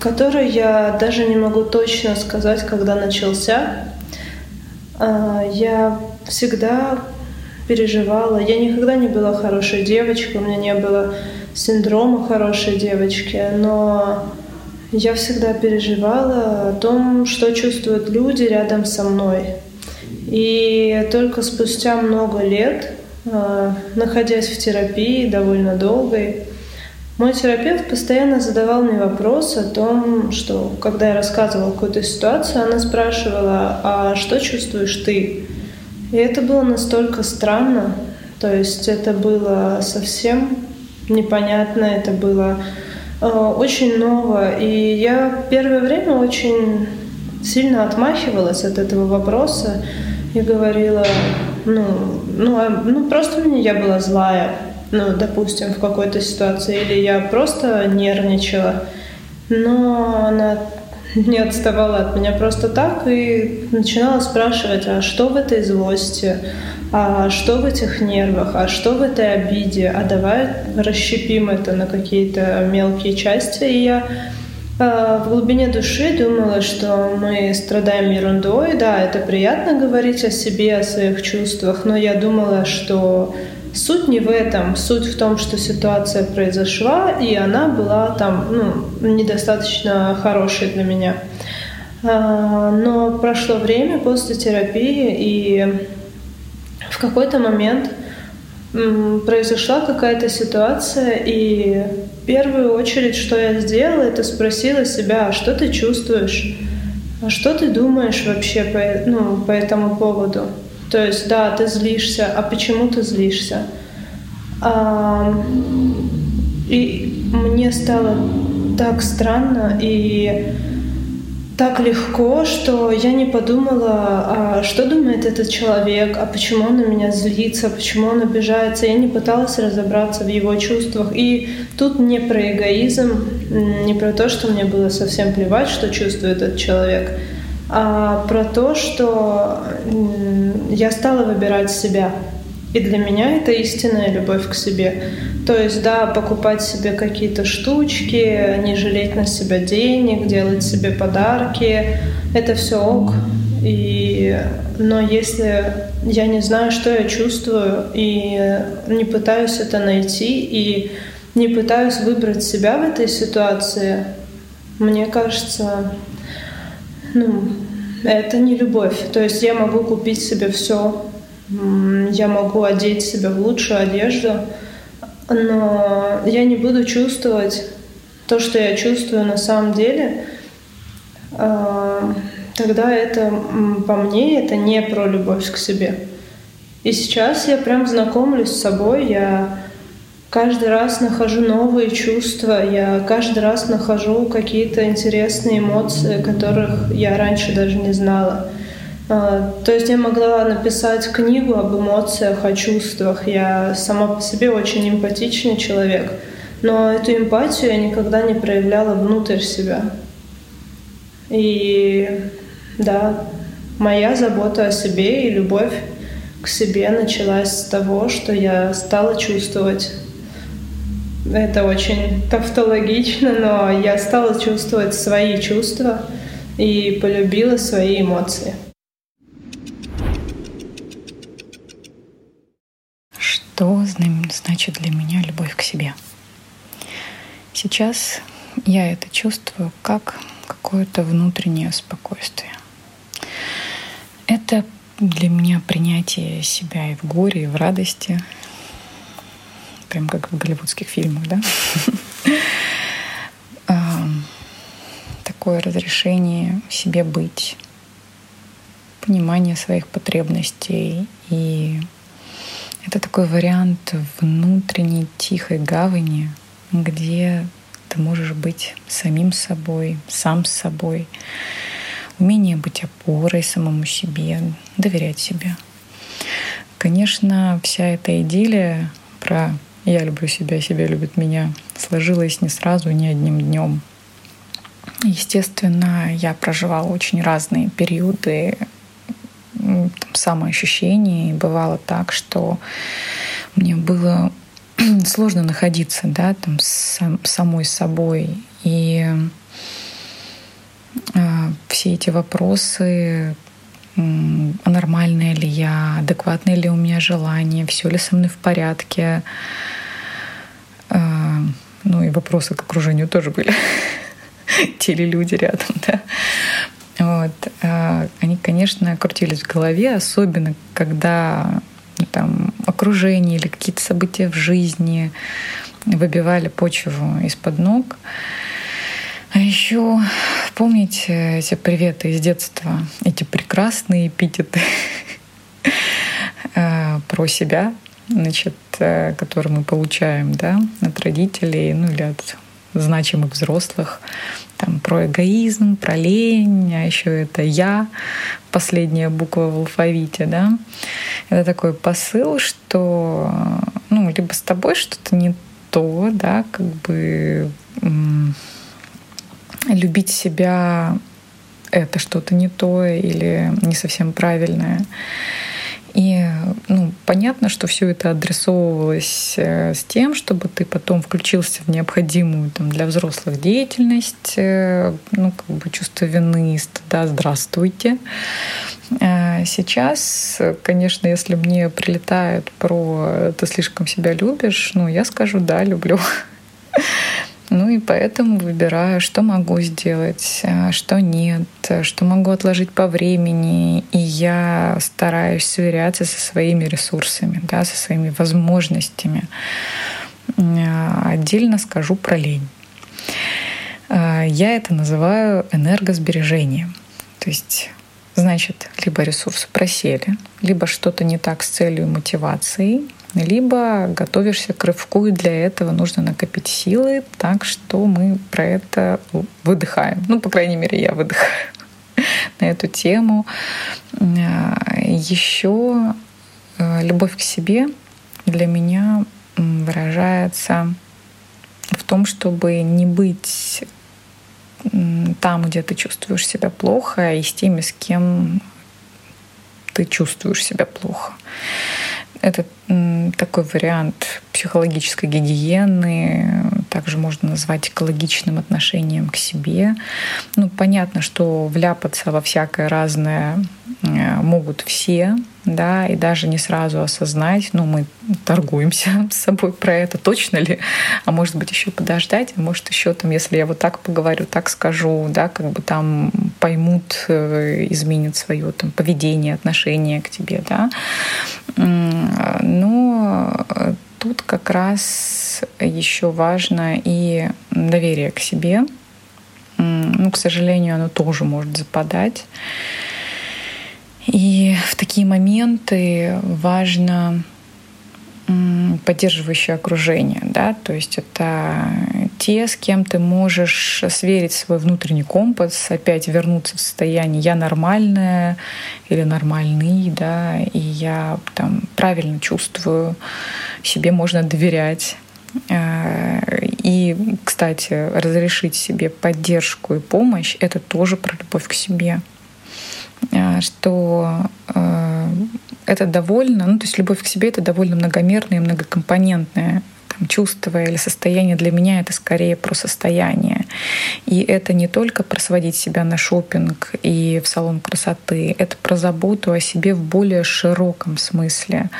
который я даже не могу точно сказать, когда начался. А, я всегда переживала. Я никогда не была хорошей девочкой, у меня не было синдрома хорошей девочки, но я всегда переживала о том, что чувствуют люди рядом со мной. И только спустя много лет, а, находясь в терапии довольно долгой, мой терапевт постоянно задавал мне вопрос о том, что когда я рассказывала какую-то ситуацию, она спрашивала, а что чувствуешь ты? И это было настолько странно, то есть это было совсем непонятно, это было э, очень ново. И я первое время очень сильно отмахивалась от этого вопроса и говорила, ну, ну, а, ну просто мне я была злая, ну, допустим, в какой-то ситуации, или я просто нервничала, но она (laughs) не отставала от меня просто так и начинала спрашивать, а что в этой злости, а что в этих нервах, а что в этой обиде, а давай расщепим это на какие-то мелкие части. И я э, в глубине души думала, что мы страдаем ерундой, да, это приятно говорить о себе, о своих чувствах, но я думала, что Суть не в этом. Суть в том, что ситуация произошла, и она была там ну, недостаточно хорошей для меня. А, но прошло время после терапии, и в какой-то момент произошла какая-то ситуация, и в первую очередь, что я сделала, это спросила себя, а что ты чувствуешь? А что ты думаешь вообще по, ну, по этому поводу? То есть, да, ты злишься, а почему ты злишься? А, и мне стало так странно и так легко, что я не подумала, а что думает этот человек, а почему он на меня злится, почему он обижается. Я не пыталась разобраться в его чувствах. И тут не про эгоизм, не про то, что мне было совсем плевать, что чувствует этот человек, а про то, что я стала выбирать себя. И для меня это истинная любовь к себе. То есть, да, покупать себе какие-то штучки, не жалеть на себя денег, делать себе подарки, это все ок. И, но если я не знаю, что я чувствую, и не пытаюсь это найти, и не пытаюсь выбрать себя в этой ситуации, мне кажется, ну, это не любовь. То есть я могу купить себе все, я могу одеть себя в лучшую одежду, но я не буду чувствовать то, что я чувствую на самом деле, а, тогда это, по мне, это не про любовь к себе. И сейчас я прям знакомлюсь с собой, я каждый раз нахожу новые чувства, я каждый раз нахожу какие-то интересные эмоции, которых я раньше даже не знала. А, то есть я могла написать книгу об эмоциях, о чувствах. Я сама по себе очень эмпатичный человек, но эту эмпатию я никогда не проявляла внутрь себя. И да, моя забота о себе и любовь к себе началась с того, что я стала чувствовать это очень тавтологично, но я стала чувствовать свои чувства и полюбила свои эмоции. Что значит для меня любовь к себе? Сейчас я это чувствую как какое-то внутреннее спокойствие. Это для меня принятие себя и в горе, и в радости, прям как в голливудских фильмах, да? (laughs) Такое разрешение себе быть, понимание своих потребностей. И это такой вариант внутренней тихой гавани, где ты можешь быть самим собой, сам с собой. Умение быть опорой самому себе, доверять себе. Конечно, вся эта идиллия про я люблю себя, себя любит меня, сложилось не сразу, не одним днем. Естественно, я проживала очень разные периоды там, самоощущений. Бывало так, что мне было (clears throat) сложно находиться, да, там с самой собой. И э, все эти вопросы, нормальная ли я, адекватное ли у меня желание, все ли со мной в порядке. Э, ну и вопросы к окружению тоже были. (laughs) Те ли люди рядом, да. Вот. Э, они, конечно, крутились в голове, особенно когда там окружение или какие-то события в жизни выбивали почву из-под ног. А еще помните эти приветы из детства, эти прекрасные эпитеты (laughs) э, про себя, значит, э, которые мы получаем да, от родителей, ну или от значимых взрослых, там про эгоизм, про лень, а еще это я, последняя буква в алфавите, да. Это такой посыл, что ну, либо с тобой что-то не то, да, как бы любить себя это что-то не то или не совсем правильное. И ну, понятно, что все это адресовывалось э, с тем, чтобы ты потом включился в необходимую там, для взрослых деятельность, э, ну, как бы чувство вины, стыда, здравствуйте. Э, сейчас, конечно, если мне прилетает про «ты слишком себя любишь», ну, я скажу «да, люблю». (laughs) Ну и поэтому выбираю, что могу сделать, а, что нет, что могу отложить по времени. И я стараюсь сверяться со своими ресурсами, да, со своими возможностями. А, отдельно скажу про лень. А, я это называю энергосбережением. То есть значит, либо ресурсы просели, либо что-то не так с целью и мотивацией, либо готовишься к рывку, и для этого нужно накопить силы, так что мы про это выдыхаем. Ну, по крайней мере, я выдыхаю (laughs) на эту тему. Еще э, любовь к себе для меня выражается в том, чтобы не быть там, где ты чувствуешь себя плохо, и с теми, с кем ты чувствуешь себя плохо. Это такой вариант психологической гигиены, также можно назвать экологичным отношением к себе. Ну, понятно, что вляпаться во всякое разное э, могут все, да, и даже не сразу осознать, ну, мы торгуемся (laughs) с собой про это, точно ли, а может быть еще подождать, а может еще там, если я вот так поговорю, так скажу, да, как бы там поймут, э, изменят свое там поведение, отношение к тебе, да, но тут как раз еще важно и доверие к себе. Ну, к сожалению, оно тоже может западать. И в такие моменты важно поддерживающее окружение, да, то есть это те, с кем ты можешь сверить свой внутренний компас, опять вернуться в состояние «я нормальная» или «нормальный», да, и я там правильно чувствую, себе можно доверять. Э, и, кстати, разрешить себе поддержку и помощь — это тоже про любовь к себе. Э, что э, это довольно, ну, то есть любовь к себе — это довольно многомерная и многокомпонентная там, чувство или состояние для меня это скорее про состояние. И это не только про сводить себя на шопинг и в салон красоты, это про заботу о себе в более широком смысле.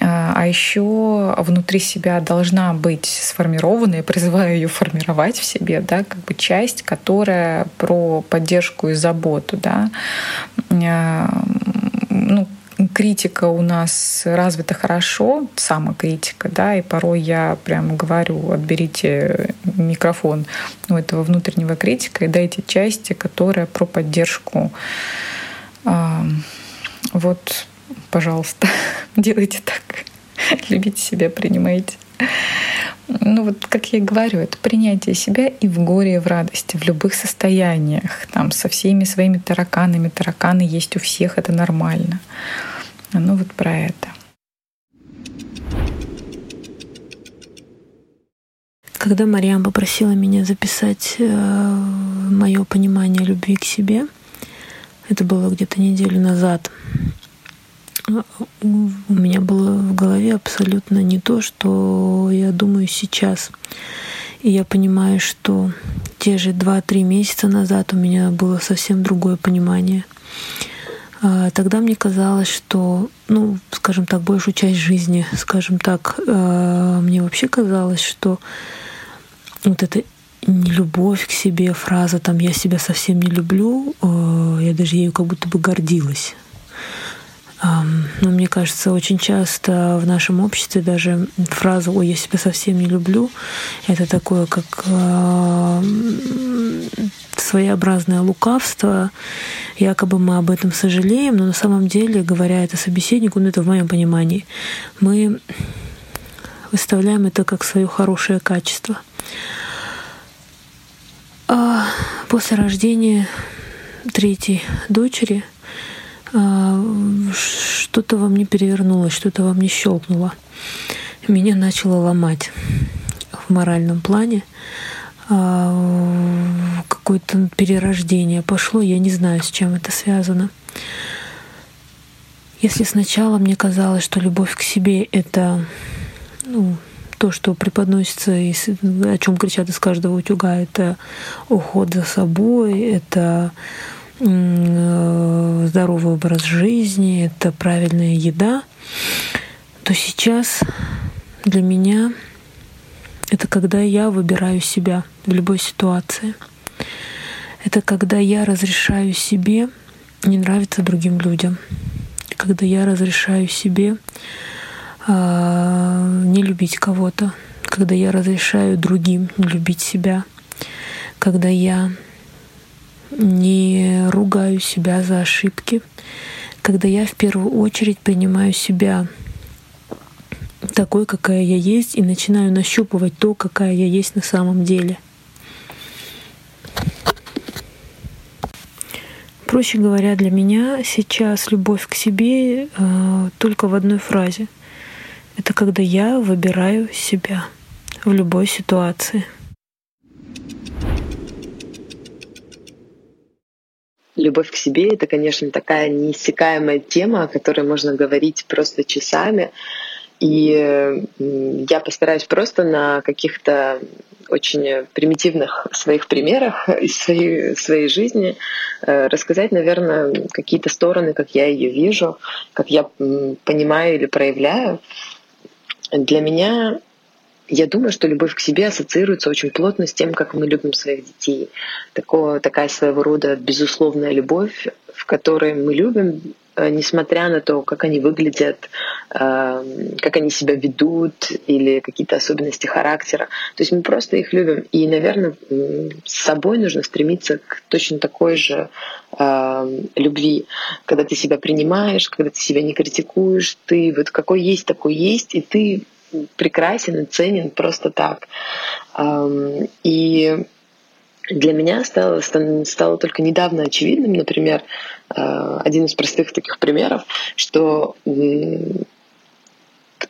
А, а еще внутри себя должна быть сформирована, я призываю ее формировать в себе, да, как бы часть, которая про поддержку и заботу, да, а, ну, критика у нас развита хорошо, самокритика, да, и порой я прям говорю, отберите микрофон у этого внутреннего критика и дайте части, которая про поддержку. Вот, пожалуйста, (laughs) делайте так. Любите себя, принимайте. Ну вот, как я и говорю, это принятие себя и в горе, и в радости, в любых состояниях, там, со всеми своими тараканами. Тараканы есть у всех, это нормально. Ну вот про это. Когда Мариам попросила меня записать э, мое понимание любви к себе, это было где-то неделю назад, у меня было в голове абсолютно не то, что я думаю сейчас. И я понимаю, что те же 2-3 месяца назад у меня было совсем другое понимание. А, тогда мне казалось, что, ну, скажем так, большую часть жизни, скажем так, а, мне вообще казалось, что вот эта нелюбовь к себе, фраза там «я себя совсем не люблю», а, я даже ею как будто бы гордилась. Но мне кажется, очень часто в нашем обществе даже фраза «Ой, я себя совсем не люблю» — это такое, как своеобразное лукавство. Якобы мы об этом сожалеем, но на самом деле, говоря это собеседнику, ну это в моем понимании, мы выставляем это как свое хорошее качество. А после рождения третьей дочери — что-то во мне перевернулось, что-то во мне щелкнуло. Меня начало ломать в моральном плане. А, какое-то перерождение пошло, я не знаю, с чем это связано. Если сначала мне казалось, что любовь к себе — это ну, то, что преподносится, и о чем кричат из каждого утюга, это уход за собой, это здоровый образ жизни, это правильная еда, то сейчас для меня это когда я выбираю себя в любой ситуации. Это когда я разрешаю себе не нравиться другим людям. Когда я разрешаю себе э, не любить кого-то. Когда я разрешаю другим не любить себя. Когда я не ругаю себя за ошибки, когда я в первую очередь принимаю себя такой, какая я есть, и начинаю нащупывать то, какая я есть на самом деле. Проще говоря, для меня сейчас любовь к себе э, только в одной фразе. Это когда я выбираю себя в любой ситуации. Любовь к себе — это, конечно, такая неиссякаемая тема, о которой можно говорить просто часами. И я постараюсь просто на каких-то очень примитивных своих примерах из своей, своей жизни э, рассказать, наверное, какие-то стороны, как я ее вижу, как я понимаю или проявляю. Для меня я думаю, что любовь к себе ассоциируется очень плотно с тем, как мы любим своих детей. Такое, такая своего рода безусловная любовь, в которой мы любим, э, несмотря на то, как они выглядят, э, как они себя ведут или какие-то особенности характера. То есть мы просто их любим. И, наверное, с собой нужно стремиться к точно такой же э, любви, когда ты себя принимаешь, когда ты себя не критикуешь, ты вот какой есть, такой есть, и ты прекрасен и ценен просто так. И для меня стало, стало только недавно очевидным, например, э, один из простых таких примеров, что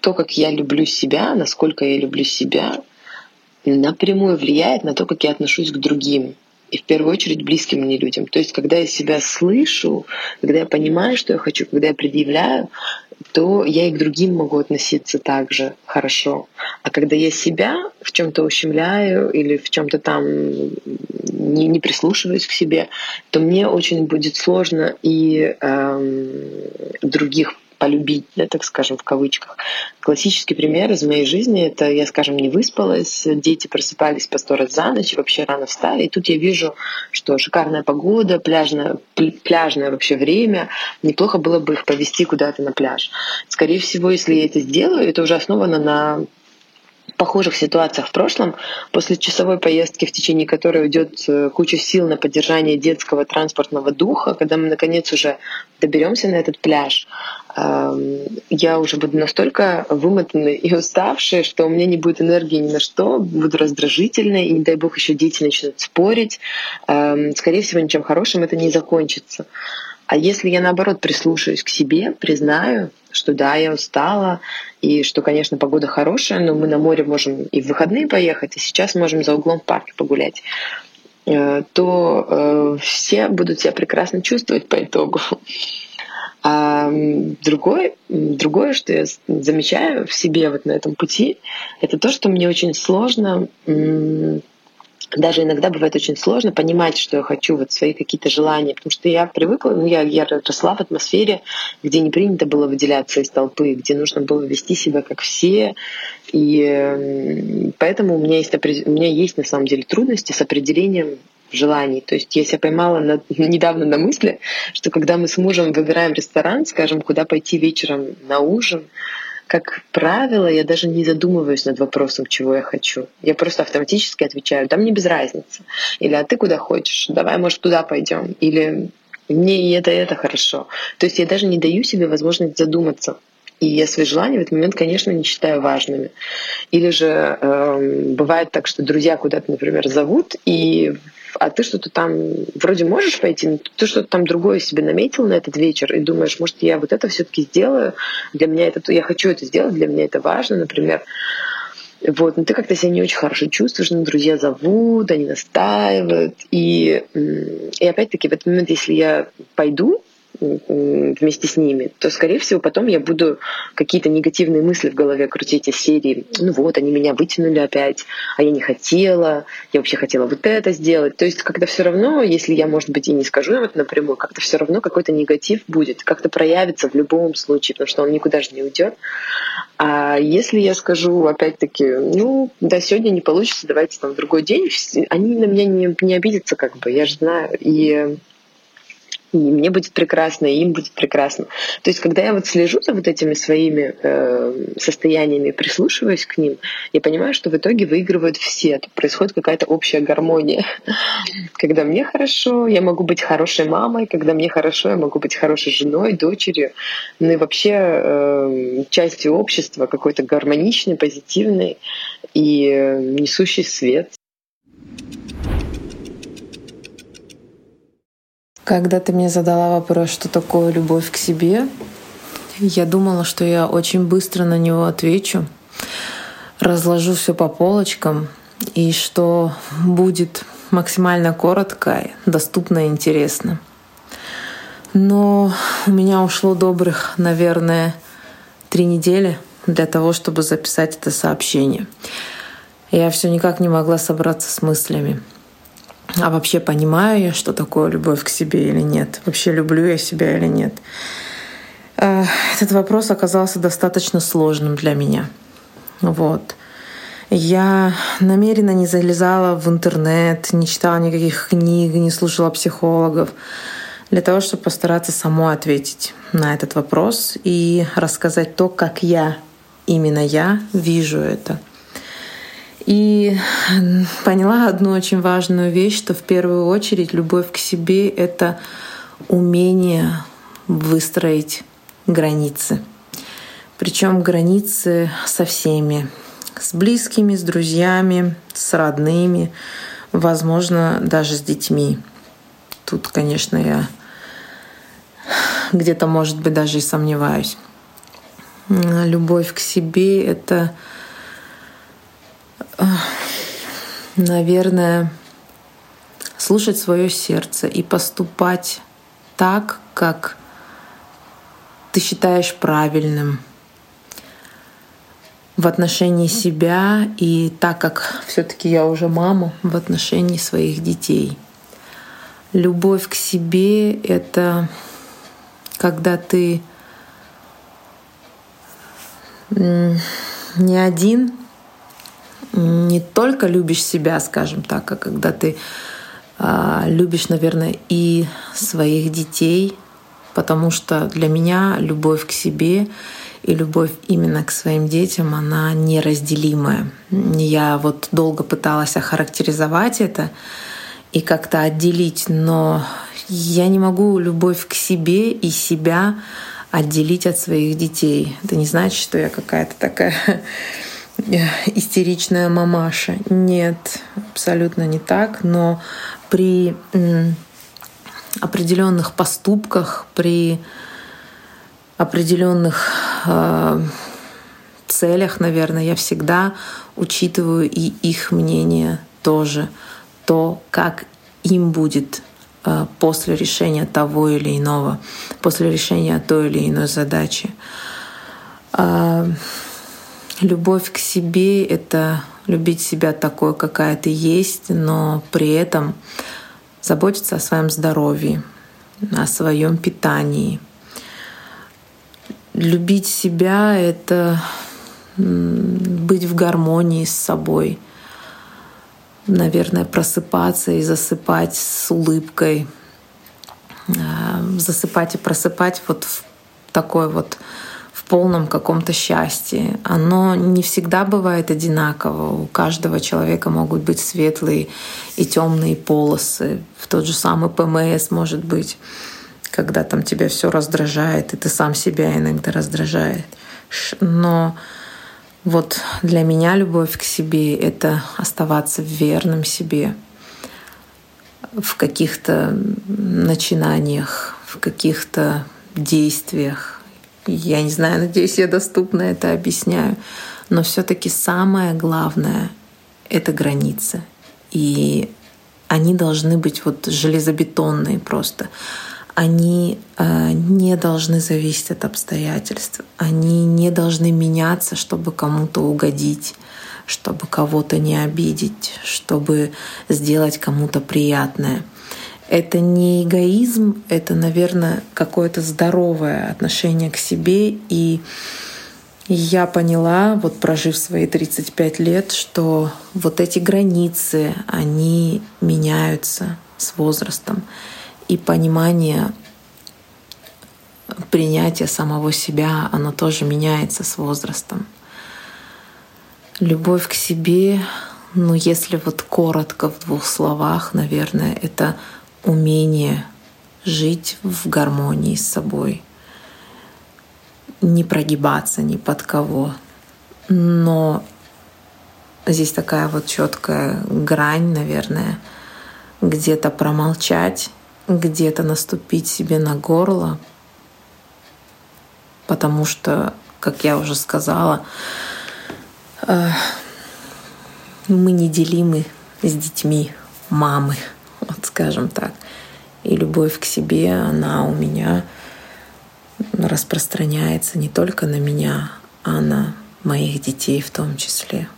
то, как я люблю себя, насколько я люблю себя, напрямую влияет на то, как я отношусь к другим и в первую очередь близким мне людям. То есть, когда я себя слышу, когда я понимаю, что я хочу, когда я предъявляю, то я и к другим могу относиться также хорошо. А когда я себя в чем-то ущемляю или в чем-то там не, не прислушиваюсь к себе, то мне очень будет сложно и эм, других полюбить, да, так скажем, в кавычках. Классический пример из моей жизни — это я, скажем, не выспалась, дети просыпались по сто раз за ночь, вообще рано встали, и тут я вижу, что шикарная погода, пляжное, пляжное вообще время, неплохо было бы их повезти куда-то на пляж. Скорее всего, если я это сделаю, это уже основано на похожих ситуациях в прошлом, после часовой поездки, в течение которой уйдет э, куча сил на поддержание детского транспортного духа, когда мы наконец уже доберемся на этот пляж, я уже буду настолько вымотанной и уставшей, что у меня не будет энергии ни на что, буду раздражительной, и не дай бог еще дети начнут спорить. Скорее всего, ничем хорошим это не закончится. А если я, наоборот, прислушаюсь к себе, признаю, что да, я устала, и что, конечно, погода хорошая, но мы на море можем и в выходные поехать, и сейчас можем за углом в парке погулять, э, то э, все будут себя прекрасно чувствовать по итогу. А другое, другое, что я замечаю в себе вот на этом пути, это то, что мне очень сложно даже иногда бывает очень сложно понимать, что я хочу, вот свои какие-то желания, потому что я привыкла, ну, я, я росла в атмосфере, где не принято было выделяться из толпы, где нужно было вести себя как все, и поэтому у меня есть, у меня есть на самом деле трудности с определением желаний. То есть я себя поймала на, (laughs) недавно на мысли, что когда мы с мужем выбираем ресторан, скажем, куда пойти вечером на ужин, как правило, я даже не задумываюсь над вопросом, чего я хочу. Я просто автоматически отвечаю, да мне без разницы. Или а ты куда хочешь? Давай, может, туда пойдем. Или мне и это, и это хорошо. То есть я даже не даю себе возможность задуматься. И я свои желания в этот момент, конечно, не считаю важными. Или же э, бывает так, что друзья куда-то, например, зовут, и а ты что-то там вроде можешь пойти, но ты что-то там другое себе наметил на этот вечер и думаешь, может, я вот это все-таки сделаю, для меня это, я хочу это сделать, для меня это важно, например. Вот, но ты как-то себя не очень хорошо чувствуешь, но друзья зовут, они настаивают. И, и опять-таки в этот момент, если я пойду, вместе с ними, то, скорее всего, потом я буду какие-то негативные мысли в голове крутить из серии «Ну вот, они меня вытянули опять, а я не хотела, я вообще хотела вот это сделать». То есть как-то все равно, если я, может быть, и не скажу им это напрямую, как-то все равно какой-то негатив будет, как-то проявится в любом случае, потому что он никуда же не уйдет. А если я скажу, опять-таки, ну, да, сегодня не получится, давайте там в другой день, они на меня не, не обидятся, как бы, я же знаю. И и мне будет прекрасно, и им будет прекрасно. То есть, когда я вот слежу за вот этими своими э, состояниями, прислушиваюсь к ним, я понимаю, что в итоге выигрывают все. Тут происходит какая-то общая гармония. (laughs) Когда мне хорошо, я могу быть хорошей мамой, когда мне хорошо, я могу быть хорошей женой, дочерью, ну и вообще э, частью общества, какой-то гармоничной, позитивной и э, несущий свет. Когда ты мне задала вопрос, что такое любовь к себе, я думала, что я очень быстро на него отвечу, разложу все по полочкам и что будет максимально коротко, доступно и интересно. Но у меня ушло добрых, наверное, три недели для того, чтобы записать это сообщение. Я все никак не могла собраться с мыслями. А вообще понимаю я, что такое любовь к себе или нет? Вообще люблю я себя или нет? Этот вопрос оказался достаточно сложным для меня. Вот. Я намеренно не залезала в интернет, не читала никаких книг, не слушала психологов для того, чтобы постараться самой ответить на этот вопрос и рассказать то, как я, именно я, вижу это — и поняла одну очень важную вещь, что в первую очередь любовь к себе — это умение выстроить границы. Причем границы со всеми, с близкими, с друзьями, с родными, возможно, даже с детьми. Тут, конечно, я где-то, может быть, даже и сомневаюсь. Любовь к себе — это наверное, слушать свое сердце и поступать так, как ты считаешь правильным в отношении себя и так как все-таки я уже мама в отношении своих детей. Любовь к себе — это когда ты не один не только любишь себя, скажем так, а когда ты а, любишь, наверное, и своих детей, потому что для меня любовь к себе и любовь именно к своим детям, она неразделимая. Я вот долго пыталась охарактеризовать это и как-то отделить, но я не могу любовь к себе и себя отделить от своих детей. Это не значит, что я какая-то такая (laughs) истеричная мамаша. Нет, абсолютно не так. Но при определенных поступках, при определенных э, целях, наверное, я всегда учитываю и их мнение тоже, то, как им будет э, после решения того или иного, после решения той или иной задачи. А, любовь к себе — это любить себя такой, какая ты есть, но при этом заботиться о своем здоровье, о своем питании. Любить себя — это быть в гармонии с собой, наверное, просыпаться и засыпать с улыбкой, а, засыпать и просыпать вот в такой вот полном каком-то счастье. Оно не всегда бывает одинаково. У каждого человека могут быть светлые и темные полосы. В тот же самый ПМС может быть, когда там тебя все раздражает, и ты сам себя иногда раздражаешь. Но вот для меня любовь к себе — это оставаться верным себе в каких-то начинаниях, в каких-то действиях. Я не знаю, надеюсь, я доступно это объясняю. Но все таки самое главное — это границы. И они должны быть вот железобетонные просто они э, не должны зависеть от обстоятельств, они не должны меняться, чтобы кому-то угодить, чтобы кого-то не обидеть, чтобы сделать кому-то приятное. Это не эгоизм, это, наверное, какое-то здоровое отношение к себе. И я поняла, вот прожив свои 35 лет, что вот эти границы, они меняются с возрастом и понимание принятия самого себя, оно тоже меняется с возрастом. Любовь к себе, ну если вот коротко в двух словах, наверное, это умение жить в гармонии с собой, не прогибаться ни под кого. Но здесь такая вот четкая грань, наверное, где-то промолчать где-то наступить себе на горло, потому что, как я уже сказала, э, мы неделимы с детьми мамы, скажем так. И любовь к себе, она у меня распространяется не только на меня, а на моих детей в том числе.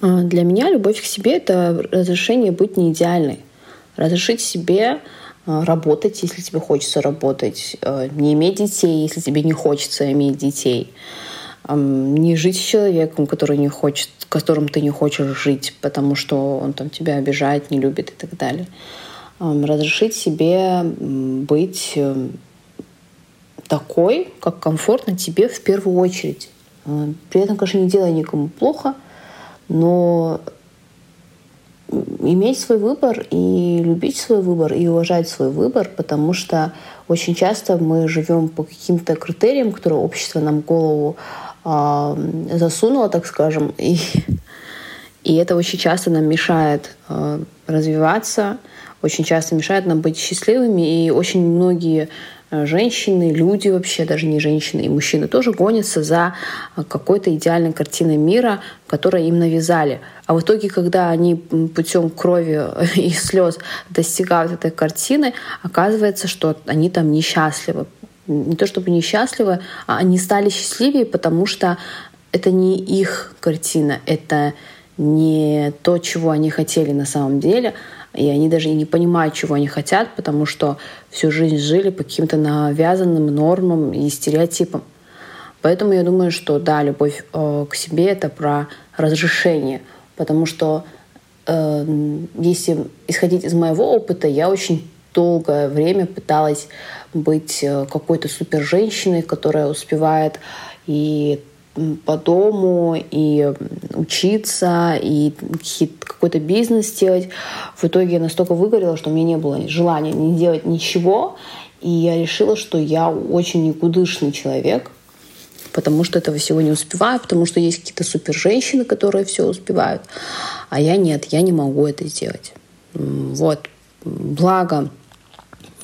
А, для меня любовь к себе — это разрешение быть не идеальной. Разрешить себе а, работать, если тебе хочется работать, а, не иметь детей, если тебе не хочется иметь детей, не жить с человеком, который не хочет, которым ты не хочешь жить, потому что он там тебя обижает, не любит и так далее. Разрешить себе быть э, такой, как комфортно тебе в первую очередь. При этом, конечно, не делая никому плохо — но иметь свой выбор и любить свой выбор и уважать свой выбор, потому что очень часто мы живем по каким-то критериям, которые общество нам голову засунуло, так скажем, и, и это очень часто нам мешает э, развиваться, очень часто мешает нам быть счастливыми, и очень многие Э, женщины, люди вообще, даже не женщины, и мужчины тоже гонятся за э, какой-то идеальной картиной мира, которую им навязали. А в итоге, когда они путем крови (laughs) и слез достигают этой картины, оказывается, что они там несчастливы. Не то чтобы несчастливы, а они стали счастливее, потому что это не их картина, это не то, чего они хотели на самом деле — и они даже и не понимают, чего они хотят, потому что всю жизнь жили по каким-то навязанным нормам и стереотипам. Поэтому я думаю, что да, любовь э, к себе это про разрешение, потому что э, если исходить из моего опыта, я очень долгое время пыталась быть э, какой-то супер женщиной, которая успевает и по дому, и учиться, и какой-то бизнес делать. В итоге я настолько выгорела, что у меня не было желания не делать ничего. И я решила, что я очень никудышный человек, потому что этого всего не успеваю, потому что есть какие-то супер женщины, которые все успевают, а я нет, я не могу это сделать. Вот. Благо,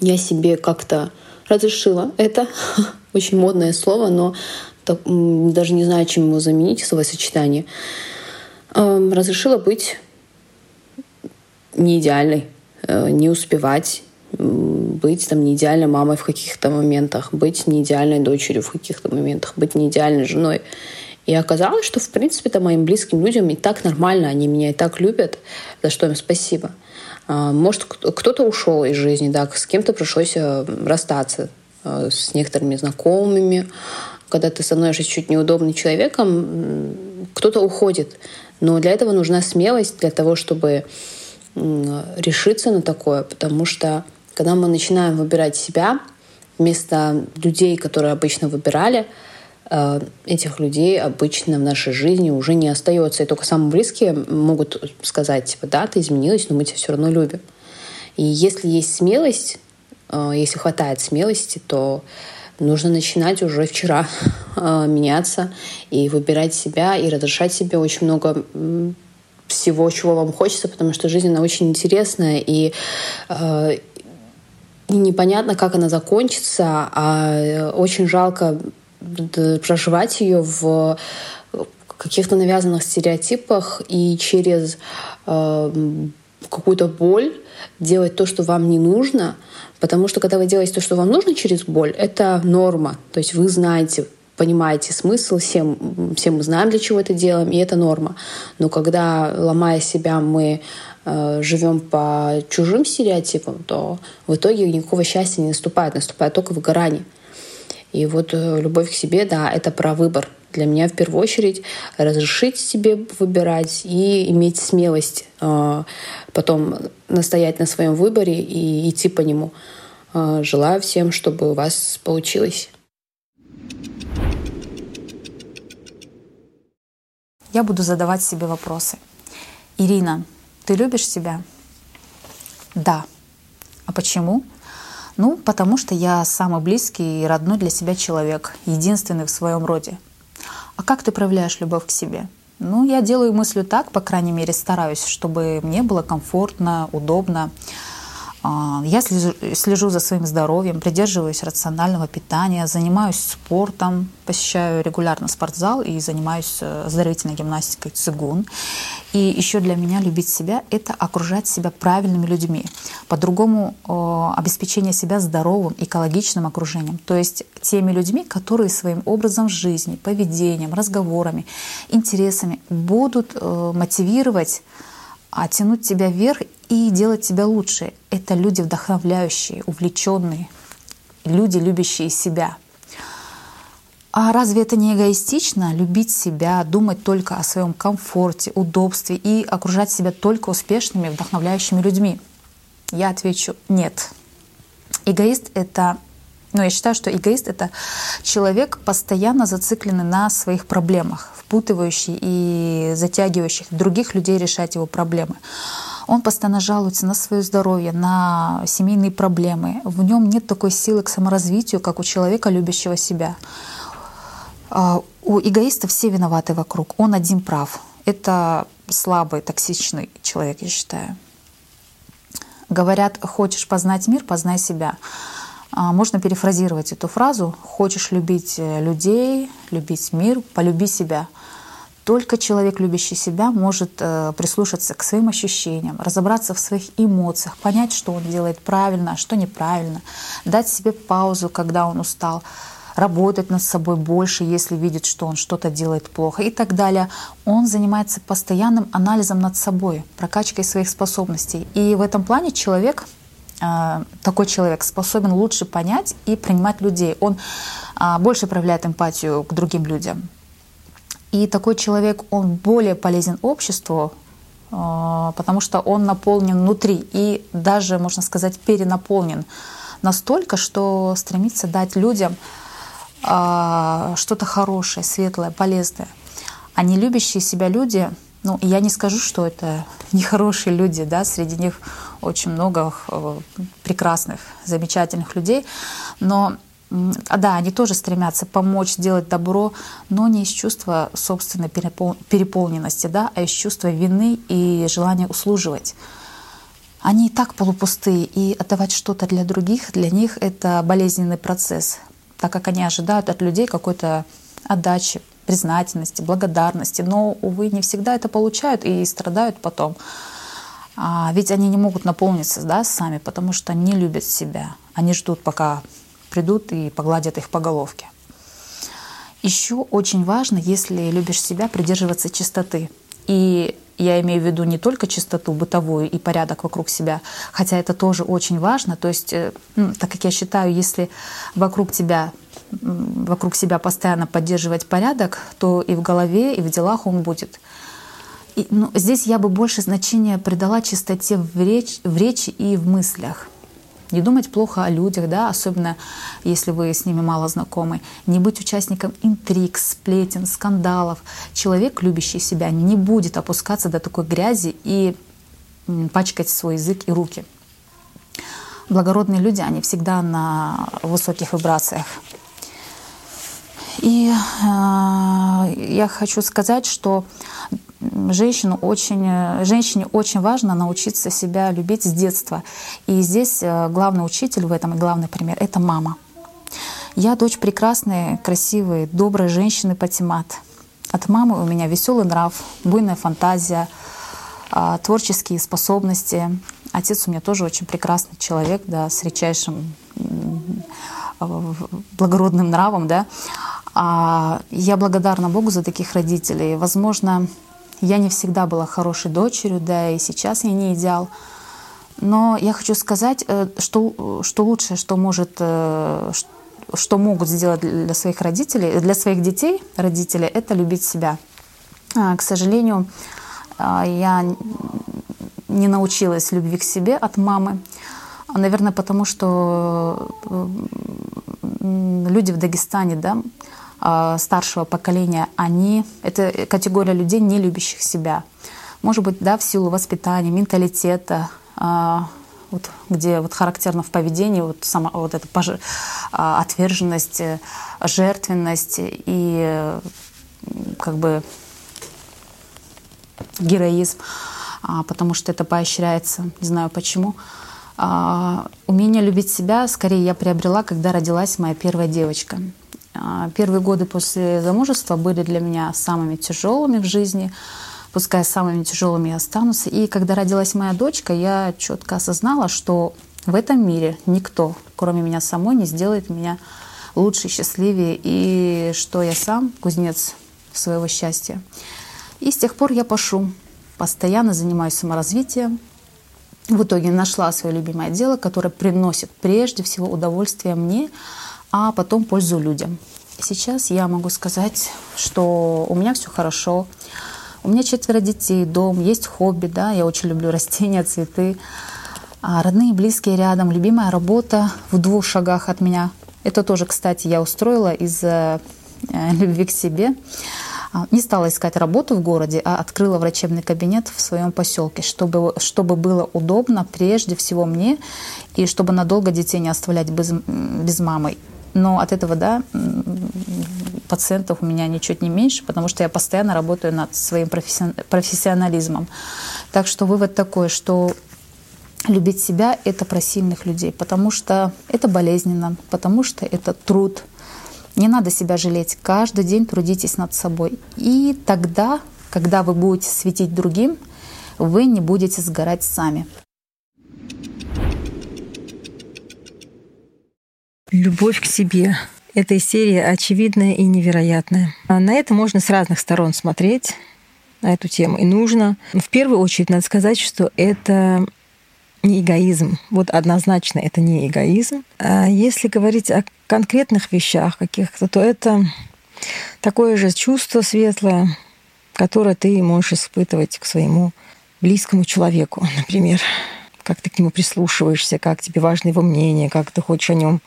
я себе как-то разрешила это. (laughs) Очень модное слово, но так, даже не знаю, чем его заменить, словосочетание, разрешила быть не идеальной, э, не успевать, быть там не идеальной мамой в каких-то моментах, быть не идеальной дочерью в каких-то моментах, быть не идеальной женой. И оказалось, что, в принципе, то моим близким людям и так нормально, они меня и так любят, за что им спасибо. А, может, кто-то ушел из жизни, да, с кем-то пришлось э, расстаться, э, с некоторыми знакомыми. Когда ты становишься чуть неудобным человеком, кто-то уходит. Но для этого нужна смелость, для того, чтобы решиться на такое, потому что когда мы начинаем выбирать себя вместо людей, которые обычно выбирали, этих людей обычно в нашей жизни уже не остается. И только самые близкие могут сказать, типа, да, ты изменилась, но мы тебя все равно любим. И если есть смелость, э, если хватает смелости, то нужно начинать уже вчера (laughs) э, меняться и выбирать себя и разрешать себе очень много всего, чего вам хочется, потому что жизнь, она очень интересная, э, и непонятно, как она закончится, а очень жалко проживать ее в каких-то навязанных стереотипах и через э, какую-то боль делать то, что вам не нужно, потому что когда вы делаете то, что вам нужно через боль, это норма. То есть вы знаете, понимаете смысл, всем, все мы знаем, для чего это делаем, и это норма. Но когда, ломая себя, мы э, живем по чужим стереотипам, то в итоге никакого счастья не наступает, наступает только выгорание. И вот э, любовь к себе, да, это про выбор. Для меня в первую очередь разрешить себе выбирать и иметь смелость э, потом настоять на своем выборе и идти по нему. Э, желаю всем, чтобы у вас получилось. я буду задавать себе вопросы. Ирина, ты любишь себя? Да. А почему? Ну, потому что я самый близкий и родной для себя человек, единственный в своем роде. А как ты проявляешь любовь к себе? Ну, я делаю мыслью так, по крайней мере, стараюсь, чтобы мне было комфортно, удобно. А, я слежу за своим здоровьем, придерживаюсь рационального питания, занимаюсь спортом, посещаю регулярно спортзал и занимаюсь э, оздоровительной гимнастикой цигун. И еще для меня любить себя — это окружать себя правильными людьми. По-другому обеспечение себя здоровым, экологичным окружением. То есть теми людьми, которые своим образом жизни, поведением, разговорами, интересами будут э, мотивировать а тянуть тебя вверх и делать тебя лучше. Это люди вдохновляющие, увлеченные, люди, любящие себя. А разве это не эгоистично любить себя, думать только о своем комфорте, удобстве и окружать себя только успешными, вдохновляющими людьми? Я отвечу нет. Эгоист — это но я считаю, что эгоист — это человек, постоянно зацикленный на своих проблемах, впутывающий и затягивающий других людей решать его проблемы. Он постоянно жалуется на свое здоровье, на семейные проблемы. В нем нет такой силы к саморазвитию, как у человека, любящего себя. А, у эгоиста все виноваты вокруг. Он один прав. Это слабый, токсичный человек, я считаю. Говорят, хочешь познать мир, познай себя. А, можно перефразировать эту фразу. Хочешь любить э, людей, любить мир, полюби себя. Только человек, любящий себя, может э, прислушаться к своим ощущениям, разобраться в своих эмоциях, понять, что он делает правильно, а что неправильно, дать себе паузу, когда он устал, работать над собой больше, если видит, что он что-то делает плохо и так далее. Он занимается постоянным анализом над собой, прокачкой своих способностей. И в этом плане человек такой человек способен лучше понять и принимать людей. Он а, больше проявляет эмпатию к другим людям. И такой человек, он более полезен обществу, а, потому что он наполнен внутри и даже, можно сказать, перенаполнен настолько, что стремится дать людям что-то хорошее, светлое, полезное. А не любящие себя люди, ну, я не скажу, что это нехорошие люди, да, среди них очень много э, прекрасных, замечательных людей, но да, они тоже стремятся помочь, сделать добро, но не из чувства собственной переполненности, да, а из чувства вины и желания услуживать. Они и так полупустые, и отдавать что-то для других, для них это болезненный процесс, так как они ожидают от людей какой-то отдачи, признательности, благодарности, но, увы, не всегда это получают и страдают потом. А ведь они не могут наполниться да, сами, потому что не любят себя. Они ждут, пока придут и погладят их по головке. Еще очень важно, если любишь себя, придерживаться чистоты. И я имею в виду не только чистоту бытовую и порядок вокруг себя, хотя это тоже очень важно. То есть, ну, так как я считаю, если вокруг тебя вокруг себя постоянно поддерживать порядок, то и в голове, и в делах он будет. И, ну, здесь я бы больше значения придала чистоте в, реч, в речи и в мыслях. Не думать плохо о людях, да, особенно если вы с ними мало знакомы. Не быть участником интриг, сплетен, скандалов. Человек, любящий себя, не будет опускаться до такой грязи и пачкать свой язык и руки. Благородные люди, они всегда на высоких вибрациях. И э, я хочу сказать, что женщину очень, э, женщине очень важно научиться себя любить с детства. И здесь э, главный учитель в этом и главный пример — это мама. Я дочь прекрасной, красивой, доброй женщины Патимат. От мамы у меня веселый нрав, буйная фантазия, а, творческие способности. Отец у меня тоже очень прекрасный человек, да, с редчайшим благородным нравом, да. А я благодарна Богу за таких родителей. Возможно, я не всегда была хорошей дочерью, да, и сейчас я не идеал. Но я хочу сказать, э, что, что лучшее, что может, э, что могут сделать для своих родителей, для своих детей, родители, это любить себя. А, к сожалению, а, я не научилась любви к себе от мамы. Наверное, потому что э, люди в Дагестане, да, старшего поколения, они, это категория людей, не любящих себя. Может быть, да, в силу воспитания, менталитета, а, вот, где вот характерно в поведении вот, сама, вот эта пож... А, отверженность, э, жертвенность и как бы героизм, потому что это поощряется, не знаю почему. Умение любить себя, скорее, я приобрела, когда родилась моя первая девочка. А, первые годы после замужества были для меня самыми тяжелыми в жизни, пускай самыми тяжелыми и останутся. И когда родилась моя дочка, я четко осознала, что в этом мире никто, кроме меня самой, не сделает меня лучше, счастливее, и что я сам кузнец своего счастья. И с тех пор я пашу, постоянно занимаюсь саморазвитием. В итоге нашла свое любимое дело, которое приносит прежде всего удовольствие мне, а потом пользу людям. Сейчас я могу сказать, что у меня все хорошо. У меня четверо детей, дом, есть хобби, да, я очень люблю (laughs) растения, цветы. А родные близкие рядом, любимая работа в двух шагах от меня. Это тоже, кстати, я устроила из-за э, любви к себе. А, не стала искать работу в городе, а открыла врачебный кабинет в своем поселке, чтобы, чтобы было удобно прежде всего мне и чтобы надолго детей не оставлять без, без мамы. Но от этого, да, пациентов у меня ничуть не меньше, потому что я постоянно работаю над своим профессионализмом. Так что вывод такой, что любить себя — это про сильных людей, потому что это болезненно, потому что это труд. Не надо себя жалеть. Каждый день трудитесь над собой. И тогда, когда вы будете светить другим, вы не будете сгорать сами. Любовь к себе. Эта серия очевидная и невероятная. А на это можно с разных сторон смотреть, на эту тему. И нужно. В первую очередь надо сказать, что это не эгоизм. Вот однозначно это не эгоизм. А если говорить о конкретных вещах каких-то, то это такое же чувство светлое, которое ты можешь испытывать к своему близкому человеку, например. Как ты к нему прислушиваешься, как тебе важно его мнение, как ты хочешь о нем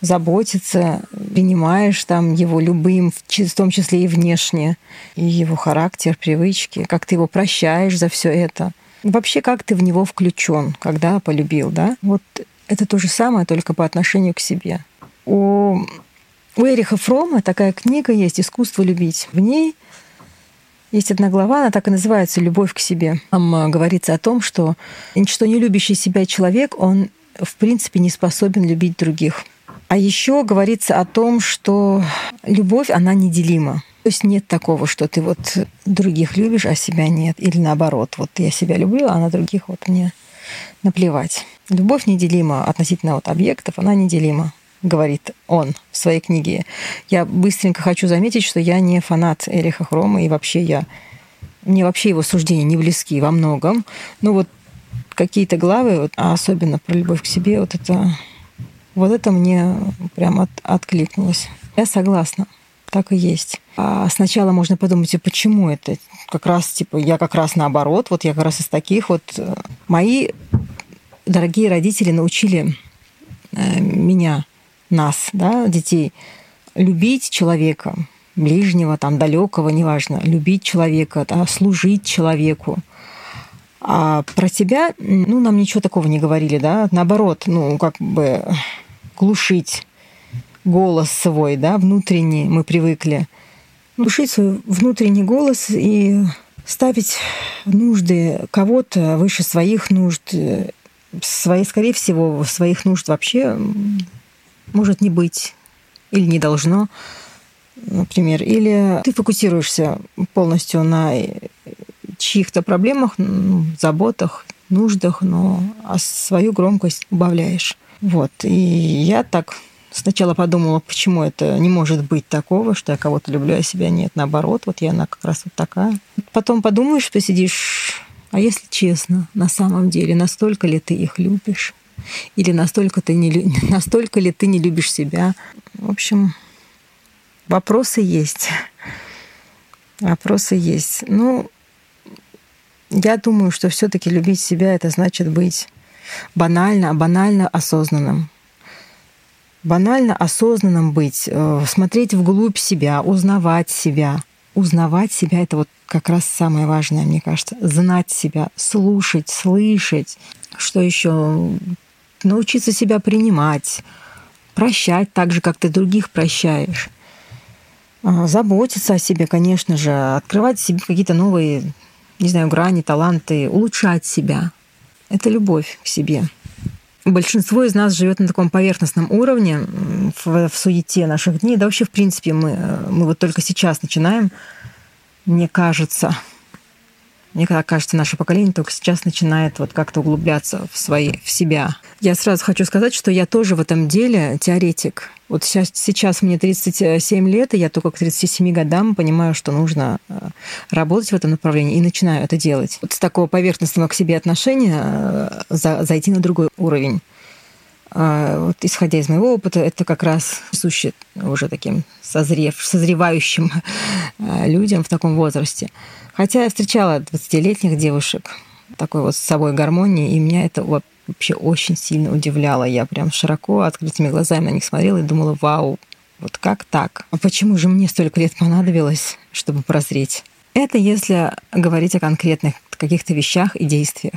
заботиться, принимаешь там его любым, в том числе и внешне, и его характер, привычки, как ты его прощаешь за все это. Вообще, как ты в него включен, когда полюбил, да? Вот это то же самое, только по отношению к себе. У, у Эриха Фрома такая книга есть «Искусство любить». В ней есть одна глава, она так и называется «Любовь к себе». Там а, говорится о том, что ничто не любящий себя человек, он в принципе не способен любить других. А еще говорится о том, что любовь, она неделима. То есть нет такого, что ты вот других любишь, а себя нет. Или наоборот, вот я себя люблю, а на других вот мне наплевать. Любовь неделима относительно вот объектов, она неделима говорит он в своей книге. Я быстренько хочу заметить, что я не фанат Эриха Хрома, и вообще я... Мне вообще его суждения не близки во многом. Но вот какие-то главы, вот, а особенно про любовь к себе, вот это, вот это мне прям от, откликнулось. Я согласна, так и есть. А сначала можно подумать, а почему это? Как раз, типа, я как раз наоборот, вот я как раз из таких вот... Мои дорогие родители научили э, меня нас, да, детей, любить человека, ближнего, там, далекого, неважно, любить человека, да, служить человеку. А про себя, ну, нам ничего такого не говорили, да, наоборот, ну, как бы глушить голос свой, да, внутренний, мы привыкли. Глушить свой внутренний голос и ставить нужды кого-то выше своих нужд, свои, скорее всего, своих нужд вообще может не быть или не должно, например. Или ты фокусируешься полностью на чьих-то проблемах, заботах, нуждах, но а свою громкость убавляешь. Вот. И я так сначала подумала, почему это не может быть такого, что я кого-то люблю, а себя нет. Наоборот, вот я она как раз вот такая. Потом подумаешь, что сидишь, а если честно, на самом деле, настолько ли ты их любишь? Или настолько, ты не, (laughs) настолько ли ты не любишь себя? В общем, вопросы есть. Вопросы есть. Ну, я думаю, что все-таки любить себя это значит быть банально, банально осознанным. Банально осознанным быть, э, смотреть вглубь себя, узнавать себя. Узнавать себя это вот как раз самое важное, мне кажется. Знать себя, слушать, слышать. Что еще? научиться себя принимать, прощать так же, как ты других прощаешь, а, заботиться о себе, конечно же, открывать себе какие-то новые, не знаю, грани, таланты, улучшать себя. Это любовь к себе. Большинство из нас живет на таком поверхностном уровне, в, в суете наших дней. Да вообще, в принципе, мы, мы вот только сейчас начинаем, мне кажется, мне кажется, наше поколение только сейчас начинает вот как-то углубляться в свои, в себя. Я сразу хочу сказать, что я тоже в этом деле теоретик. Вот сейчас, сейчас мне 37 лет, и я только к 37 годам понимаю, что нужно э, работать в этом направлении, и начинаю это делать. Вот с такого поверхностного к себе отношения э, за, зайти на другой уровень. А, вот, исходя из моего опыта, это как раз присуще уже таким созрев, созревающим э, (laughs) людям в таком возрасте. Хотя я встречала 20-летних девушек такой вот с собой гармонии, и меня это вообще очень сильно удивляло. Я прям широко, открытыми глазами на них смотрела и думала, вау, вот как так? А почему же мне столько лет понадобилось, чтобы прозреть? Это если говорить о конкретных каких-то вещах и действиях.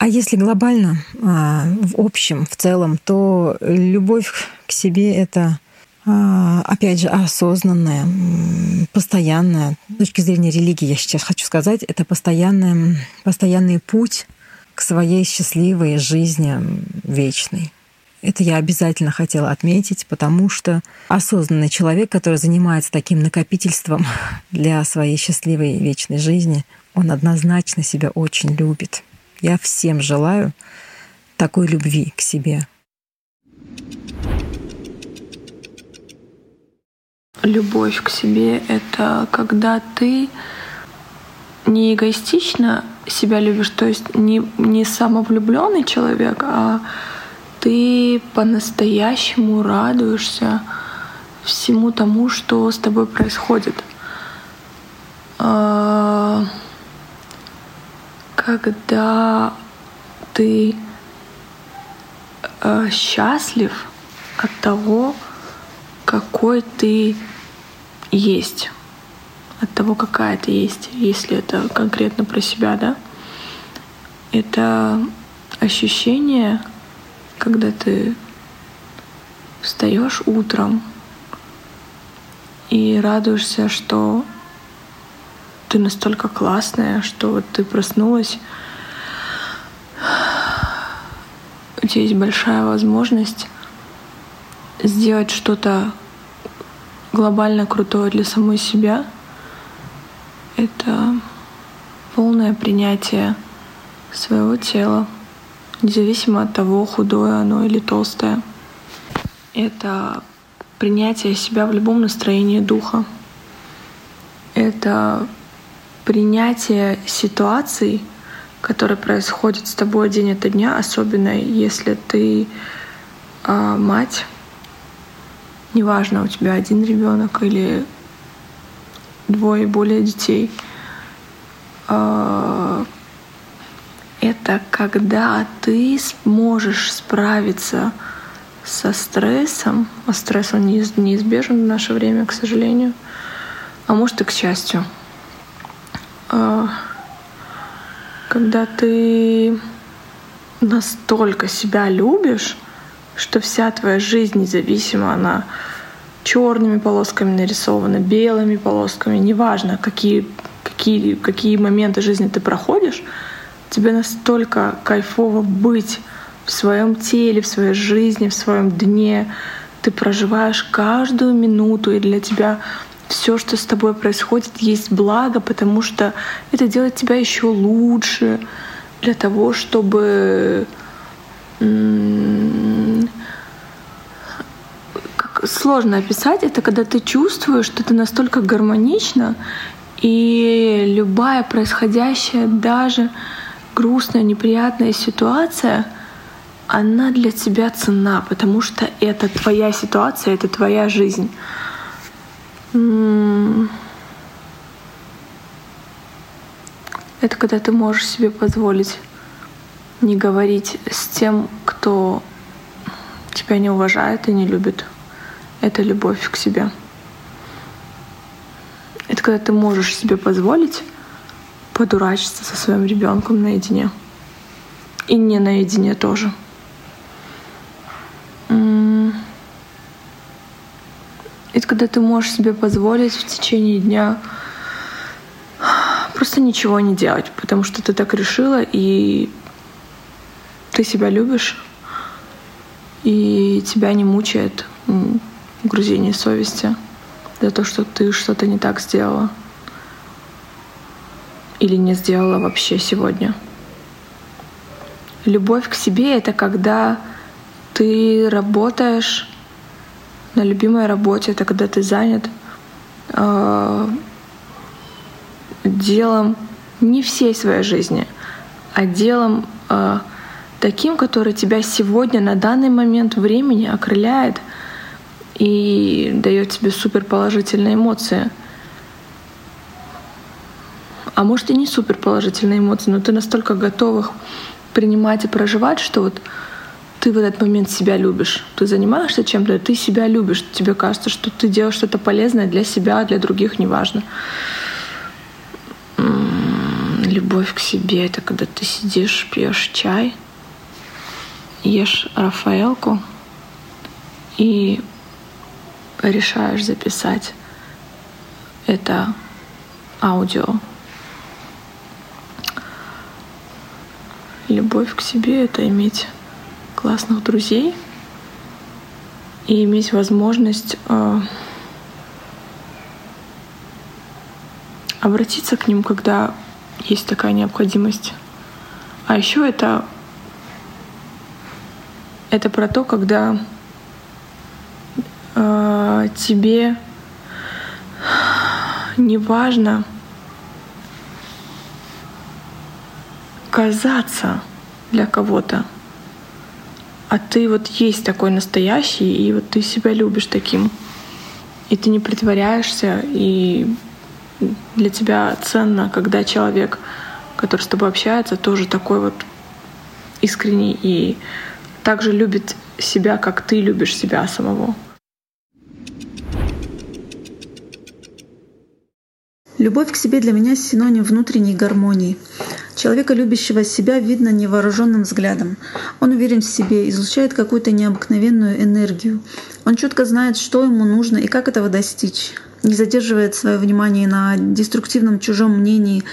А если глобально, а, в общем, в целом, то любовь к себе — это а, опять же, осознанная, постоянная. С точки зрения религии, я сейчас хочу сказать, это постоянный, постоянный путь к своей счастливой жизни вечной. Это я обязательно хотела отметить, потому что осознанный человек, который занимается таким накопительством (laughs) для своей счастливой вечной жизни, он однозначно себя очень любит. Я всем желаю такой любви к себе. Любовь к себе — это когда ты не эгоистично себя любишь, то есть не, не самовлюбленный человек, а ты по-настоящему радуешься всему тому, что с тобой происходит. Когда ты а, счастлив от того, какой ты есть, от того, какая ты есть, если это конкретно про себя, да, это ощущение, когда ты встаешь утром и радуешься, что ты настолько классная, что вот ты проснулась, у тебя есть большая возможность сделать что-то глобально крутое для самой себя — это полное принятие своего тела, независимо от того, худое оно или толстое. Это принятие себя в любом настроении духа. Это принятие ситуаций, которые происходят с тобой день ото дня, особенно если ты э, мать, неважно, у тебя один ребенок или двое более детей. Э, это когда ты сможешь справиться со стрессом, а стресс он неизбежен в наше время, к сожалению, а может и к счастью. А, когда ты настолько себя любишь, что вся твоя жизнь независимо, она черными полосками нарисована, белыми полосками, неважно, какие, какие, какие моменты жизни ты проходишь, тебе настолько кайфово быть в своем теле, в своей жизни, в своем дне. Ты проживаешь каждую минуту, и для тебя все, что с тобой происходит, есть благо, потому что это делает тебя еще лучше для того, чтобы как сложно описать, это когда ты чувствуешь, что ты настолько гармонично, и любая происходящая, даже грустная, неприятная ситуация — она для тебя цена, потому что это твоя ситуация, это твоя жизнь. Это когда ты можешь себе позволить не говорить с тем, кто тебя не уважает и не любит. Это любовь к себе. Это когда ты можешь себе позволить подурачиться со своим ребенком наедине. И не наедине тоже. Когда ты можешь себе позволить в течение дня просто ничего не делать, потому что ты так решила, и ты себя любишь, и тебя не мучает грузение совести за то, что ты что-то не так сделала или не сделала вообще сегодня. Любовь к себе — это когда ты работаешь на любимой работе, это когда ты занят э, делом не всей своей жизни, а делом э, таким, который тебя сегодня на данный момент времени окрыляет и дает тебе супер положительные эмоции. А может и не супер положительные эмоции, но ты настолько готов их принимать и проживать, что вот ты в этот момент себя любишь. Ты занимаешься чем-то, ты себя любишь. Тебе кажется, что ты делаешь что-то полезное для себя, для других, неважно. Любовь к себе — это когда ты сидишь, пьешь чай, ешь Рафаэлку и решаешь записать это аудио. Любовь к себе — это иметь классных друзей и иметь возможность э, обратиться к ним, когда есть такая необходимость. А еще это это про то, когда э, тебе не важно казаться для кого-то а ты вот есть такой настоящий, и вот ты себя любишь таким. И ты не притворяешься, и для тебя ценно, когда человек, который с тобой общается, тоже такой вот искренний и также любит себя, как ты любишь себя самого. Любовь к себе для меня синоним внутренней гармонии. Человека, любящего себя, видно невооруженным взглядом. Он уверен в себе, излучает какую-то необыкновенную энергию. Он четко знает, что ему нужно и как этого достичь. не задерживает свое внимание на деструктивном чужом мнении,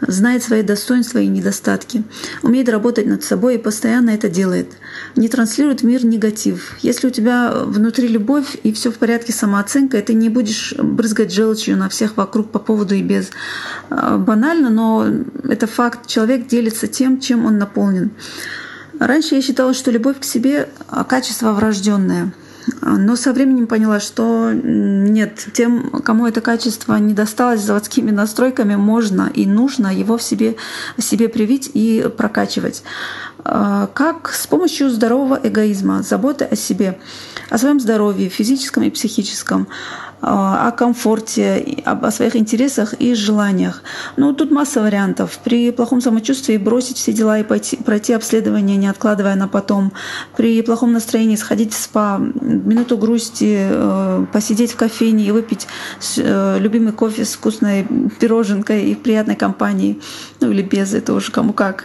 знает свои достоинства и недостатки, умеет работать над собой и постоянно это делает, не транслирует в мир негатив. Если у тебя внутри любовь и все в порядке самооценка, ты не будешь брызгать желчью на всех вокруг по поводу и без. А, банально, но это факт. Человек делится тем, чем он наполнен. Раньше я считала, что любовь к себе — качество врожденное — но со временем поняла, что нет, тем, кому это качество не досталось заводскими настройками, можно и нужно его в себе, себе привить и прокачивать. А, как с помощью здорового эгоизма, заботы о себе, о своем здоровье, физическом и психическом, о комфорте, о своих интересах и желаниях. Ну, тут масса вариантов. При плохом самочувствии бросить все дела и пойти, пройти обследование, не откладывая на потом. При плохом настроении сходить в спа, минуту грусти, э, посидеть в кофейне и выпить э, любимый кофе с вкусной пироженкой и в приятной компании. Ну, или без, это уже кому как.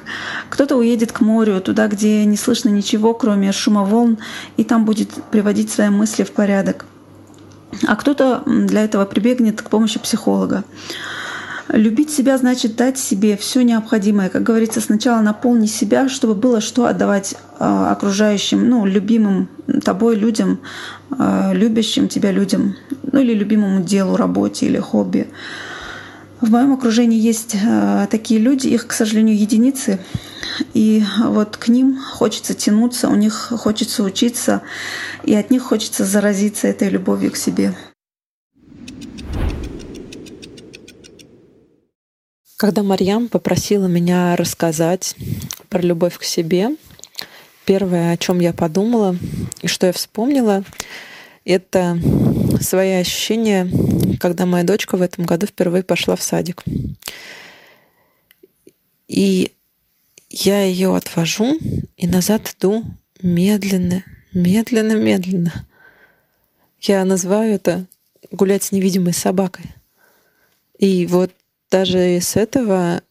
Кто-то уедет к морю, туда, где не слышно ничего, кроме шума волн, и там будет приводить свои мысли в порядок а кто-то для этого прибегнет к помощи психолога. Любить себя значит дать себе все необходимое. Как говорится, сначала наполни себя, чтобы было что отдавать а, окружающим, ну, любимым тобой людям, а, любящим тебя людям, ну или любимому делу, работе или хобби. В моем окружении есть а, такие люди, их, к сожалению, единицы, и вот к ним хочется тянуться, у них хочется учиться, и от них хочется заразиться этой любовью к себе. Когда Марьям попросила меня рассказать про любовь к себе, первое, о чем я подумала и что я вспомнила, это свои ощущения, когда моя дочка в этом году впервые пошла в садик. И я ее отвожу и назад иду медленно, медленно, медленно. Я называю это гулять с невидимой собакой. И вот даже с этого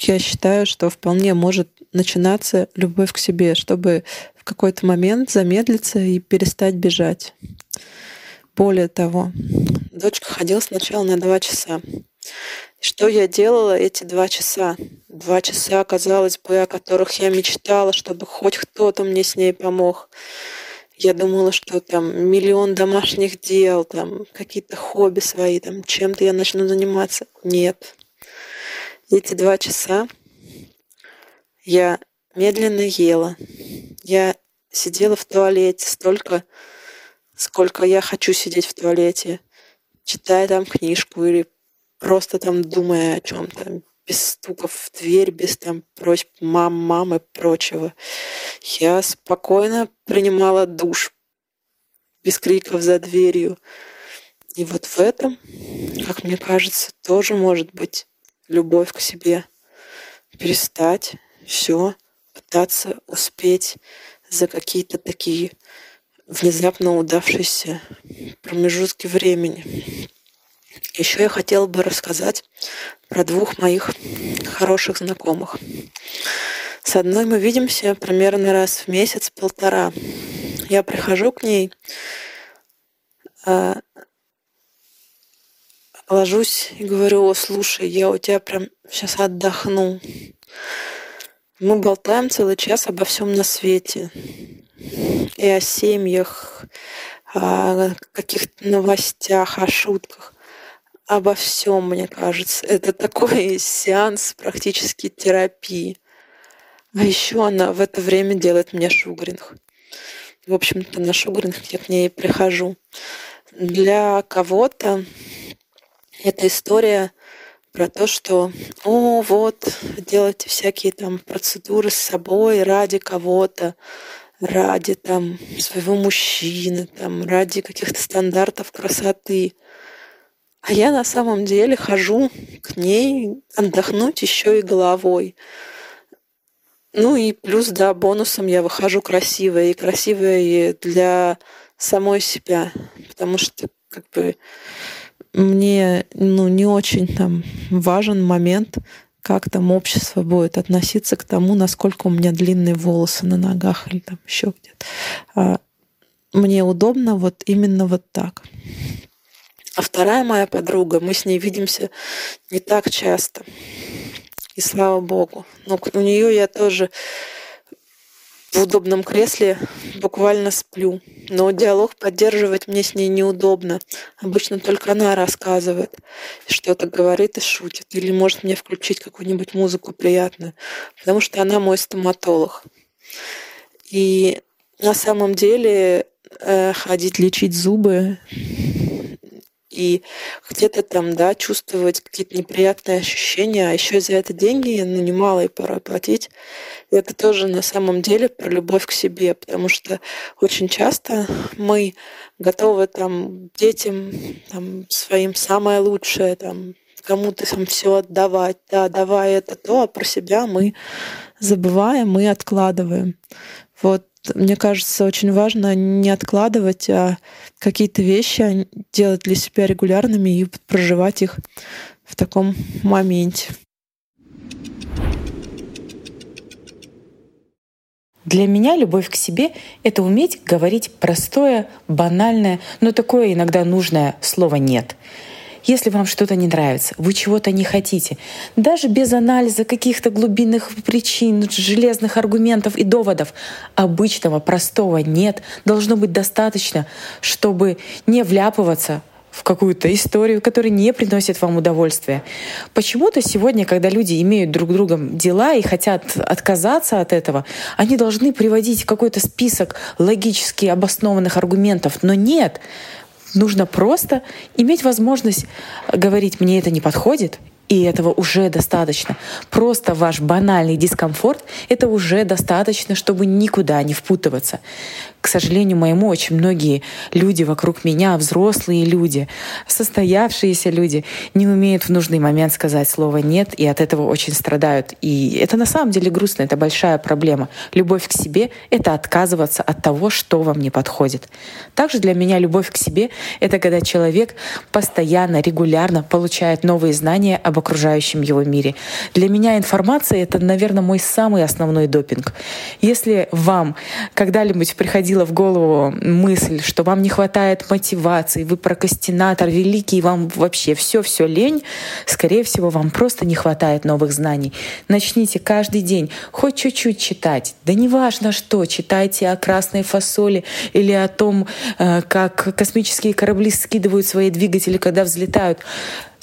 я считаю, что вполне может начинаться любовь к себе, чтобы в какой-то момент замедлиться и перестать бежать. Более того, дочка ходила сначала на два часа. Что я делала эти два часа? Два часа, казалось бы, о которых я мечтала, чтобы хоть кто-то мне с ней помог. Я думала, что там миллион домашних дел, там какие-то хобби свои, там чем-то я начну заниматься. Нет. Эти два часа я медленно ела. Я сидела в туалете столько, сколько я хочу сидеть в туалете, читая там книжку или просто там думая о чем-то, без стуков в дверь, без там просьб мам, мамы и прочего. Я спокойно принимала душ, без криков за дверью. И вот в этом, как мне кажется, тоже может быть любовь к себе. Перестать все, пытаться успеть за какие-то такие внезапно удавшиеся промежутки времени. Еще я хотела бы рассказать про двух моих хороших знакомых. С одной мы видимся примерно раз в месяц-полтора. Я прихожу к ней, а, ложусь и говорю, о, слушай, я у тебя прям сейчас отдохну. Мы болтаем целый час обо всем на свете. И о семьях, о каких-то новостях, о шутках обо всем, мне кажется. Это такой (laughs) сеанс практически терапии. А еще она в это время делает мне шугаринг. В общем-то, на шугаринг я к ней прихожу. Для кого-то эта история про то, что, о, вот, делайте всякие там процедуры с собой ради кого-то, ради там своего мужчины, там, ради каких-то стандартов красоты – а я на самом деле хожу к ней отдохнуть еще и головой. Ну и плюс, да, бонусом я выхожу красивая. И красивая для самой себя. Потому что как бы мне ну, не очень там важен момент, как там общество будет относиться к тому, насколько у меня длинные волосы на ногах или там еще где-то. А мне удобно вот именно вот так. А вторая моя подруга, мы с ней видимся не так часто. И слава богу. Но у нее я тоже в удобном кресле буквально сплю. Но диалог поддерживать мне с ней неудобно. Обычно только она рассказывает, что-то говорит и шутит. Или может мне включить какую-нибудь музыку приятную. Потому что она мой стоматолог. И на самом деле э, ходить лечить зубы и где-то там, да, чувствовать какие-то неприятные ощущения, а еще за это деньги, ну, немалые порой платить. И это тоже на самом деле про любовь к себе, потому что очень часто мы готовы там детям там, своим самое лучшее, там, кому-то там все отдавать, да, давай это то, а про себя мы забываем и откладываем. Вот мне кажется, очень важно не откладывать, а какие-то вещи делать для себя регулярными и проживать их в таком моменте. Для меня любовь к себе — это уметь говорить простое, банальное, но такое иногда нужное слово «нет». Если вам что-то не нравится, вы чего-то не хотите, даже без анализа каких-то глубинных причин, железных аргументов и доводов, обычного, простого «нет» должно быть достаточно, чтобы не вляпываться в какую-то историю, которая не приносит вам удовольствия. Почему-то сегодня, когда люди имеют друг другом дела и хотят отказаться от этого, они должны приводить какой-то список логически обоснованных аргументов. Но нет, Нужно просто иметь возможность говорить, мне это не подходит, и этого уже достаточно. Просто ваш банальный дискомфорт — это уже достаточно, чтобы никуда не впутываться. К сожалению моему, очень многие люди вокруг меня, взрослые люди, состоявшиеся люди, не умеют в нужный момент сказать слово «нет», и от этого очень страдают. И это на самом деле грустно, это большая проблема. Любовь к себе — это отказываться от того, что вам не подходит. Также для меня любовь к себе — это когда человек постоянно, регулярно получает новые знания об окружающем его мире. Для меня информация — это, наверное, мой самый основной допинг. Если вам когда-нибудь приходилось приходила в голову мысль, что вам не хватает мотивации, вы прокрастинатор великий, вам вообще все-все лень, скорее всего, вам просто не хватает новых знаний. Начните каждый день хоть чуть-чуть читать. Да неважно что, читайте о красной фасоли или о том, э, как космические корабли скидывают свои двигатели, когда взлетают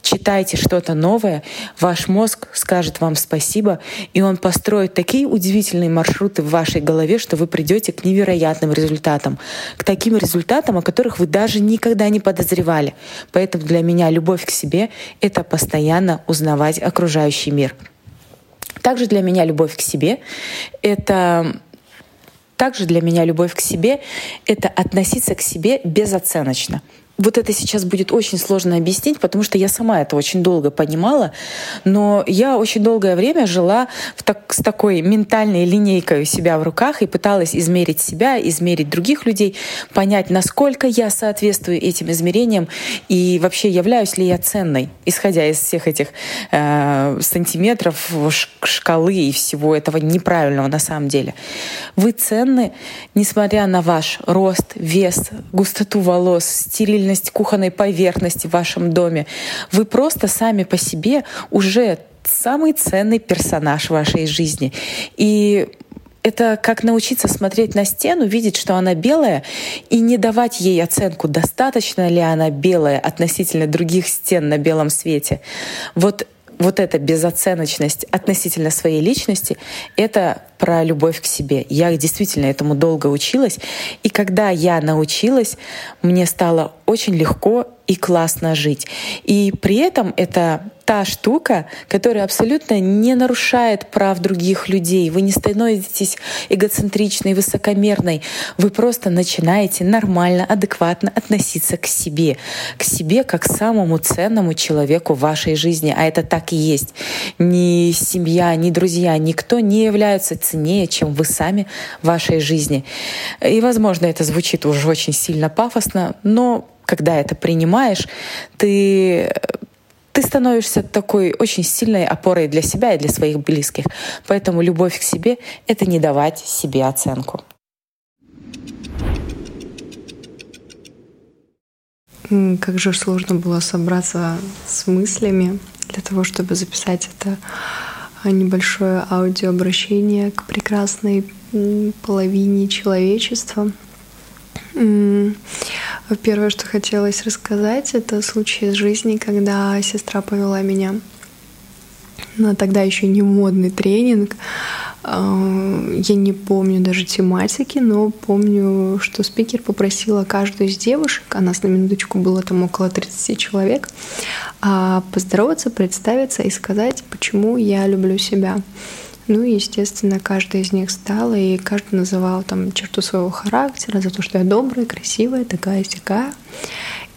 читайте что-то новое, ваш мозг скажет вам спасибо, и он построит такие удивительные маршруты в вашей голове, что вы придете к невероятным результатам, к таким результатам, о которых вы даже никогда не подозревали. Поэтому для меня любовь к себе — это постоянно узнавать окружающий мир. Также для меня любовь к себе — это также для меня любовь к себе — это относиться к себе безоценочно вот это сейчас будет очень сложно объяснить, потому что я сама это очень долго понимала, но я очень долгое время жила в так, с такой ментальной линейкой у себя в руках и пыталась измерить себя, измерить других людей, понять, насколько я соответствую этим измерениям и вообще являюсь ли я ценной, исходя из всех этих э, сантиметров шкалы и всего этого неправильного на самом деле. Вы ценны, несмотря на ваш рост, вес, густоту волос, стерильность стабильность кухонной поверхности в вашем доме. Вы просто сами по себе уже самый ценный персонаж вашей жизни. И это как научиться смотреть на стену, видеть, что она белая, и не давать ей оценку, достаточно ли она белая относительно других стен на белом свете. Вот вот эта безоценочность относительно своей личности, это про любовь к себе. Я действительно этому долго училась. И когда я научилась, мне стало очень легко и классно жить. И при этом это та штука, которая абсолютно не нарушает прав других людей. Вы не становитесь эгоцентричной, высокомерной. Вы просто начинаете нормально, адекватно относиться к себе. К себе как к самому ценному человеку в вашей жизни. А это так и есть. Ни семья, ни друзья, никто не является ценнее, чем вы сами в вашей жизни. И, возможно, это звучит уже очень сильно пафосно, но когда это принимаешь, ты ты становишься такой очень сильной опорой для себя и для своих близких. Поэтому любовь к себе — это не давать себе оценку. как же сложно было собраться с мыслями для того, чтобы записать это небольшое аудиообращение к прекрасной половине человечества. Первое, что хотелось рассказать, это случай из жизни, когда сестра повела меня на тогда еще не модный тренинг. А, я не помню даже тематики, но помню, что спикер попросила каждую из девушек, а нас на минуточку было там около 30 человек, а, поздороваться, представиться и сказать, почему я люблю себя. Ну и, естественно, каждая из них стала, и каждый называл там черту своего характера за то, что я добрая, красивая, такая сякая.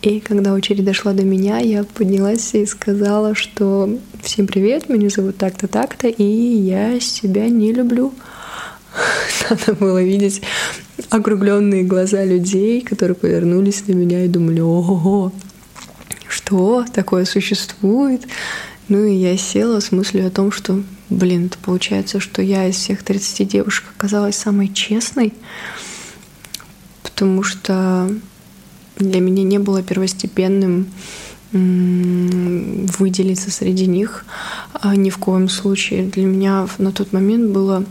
И когда очередь дошла до меня, я поднялась и сказала, что всем привет, меня зовут так-то, так-то, и я себя не люблю. (laughs) Надо было видеть округленные глаза людей, которые повернулись на меня и думали, ого, что такое существует? Ну и я села с мыслью о том, что, блин, это получается, что я из всех 30 девушек оказалась самой честной, потому что для меня не было первостепенным выделиться среди них а ни в коем случае. Для меня на тот момент было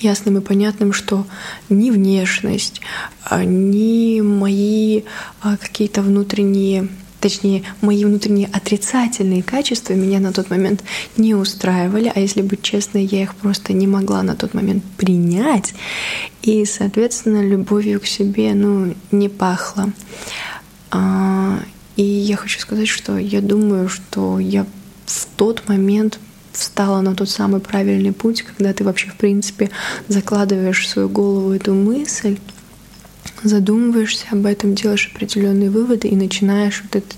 ясным и понятным, что ни внешность, а ни мои а, какие-то внутренние точнее, мои внутренние отрицательные качества меня на тот момент не устраивали, а если быть честной, я их просто не могла на тот момент принять, и, соответственно, любовью к себе, ну, не пахло. А, и я хочу сказать, что я думаю, что я в тот момент встала на тот самый правильный путь, когда ты вообще, в принципе, закладываешь в свою голову эту мысль, задумываешься об этом, делаешь определенные выводы и начинаешь вот это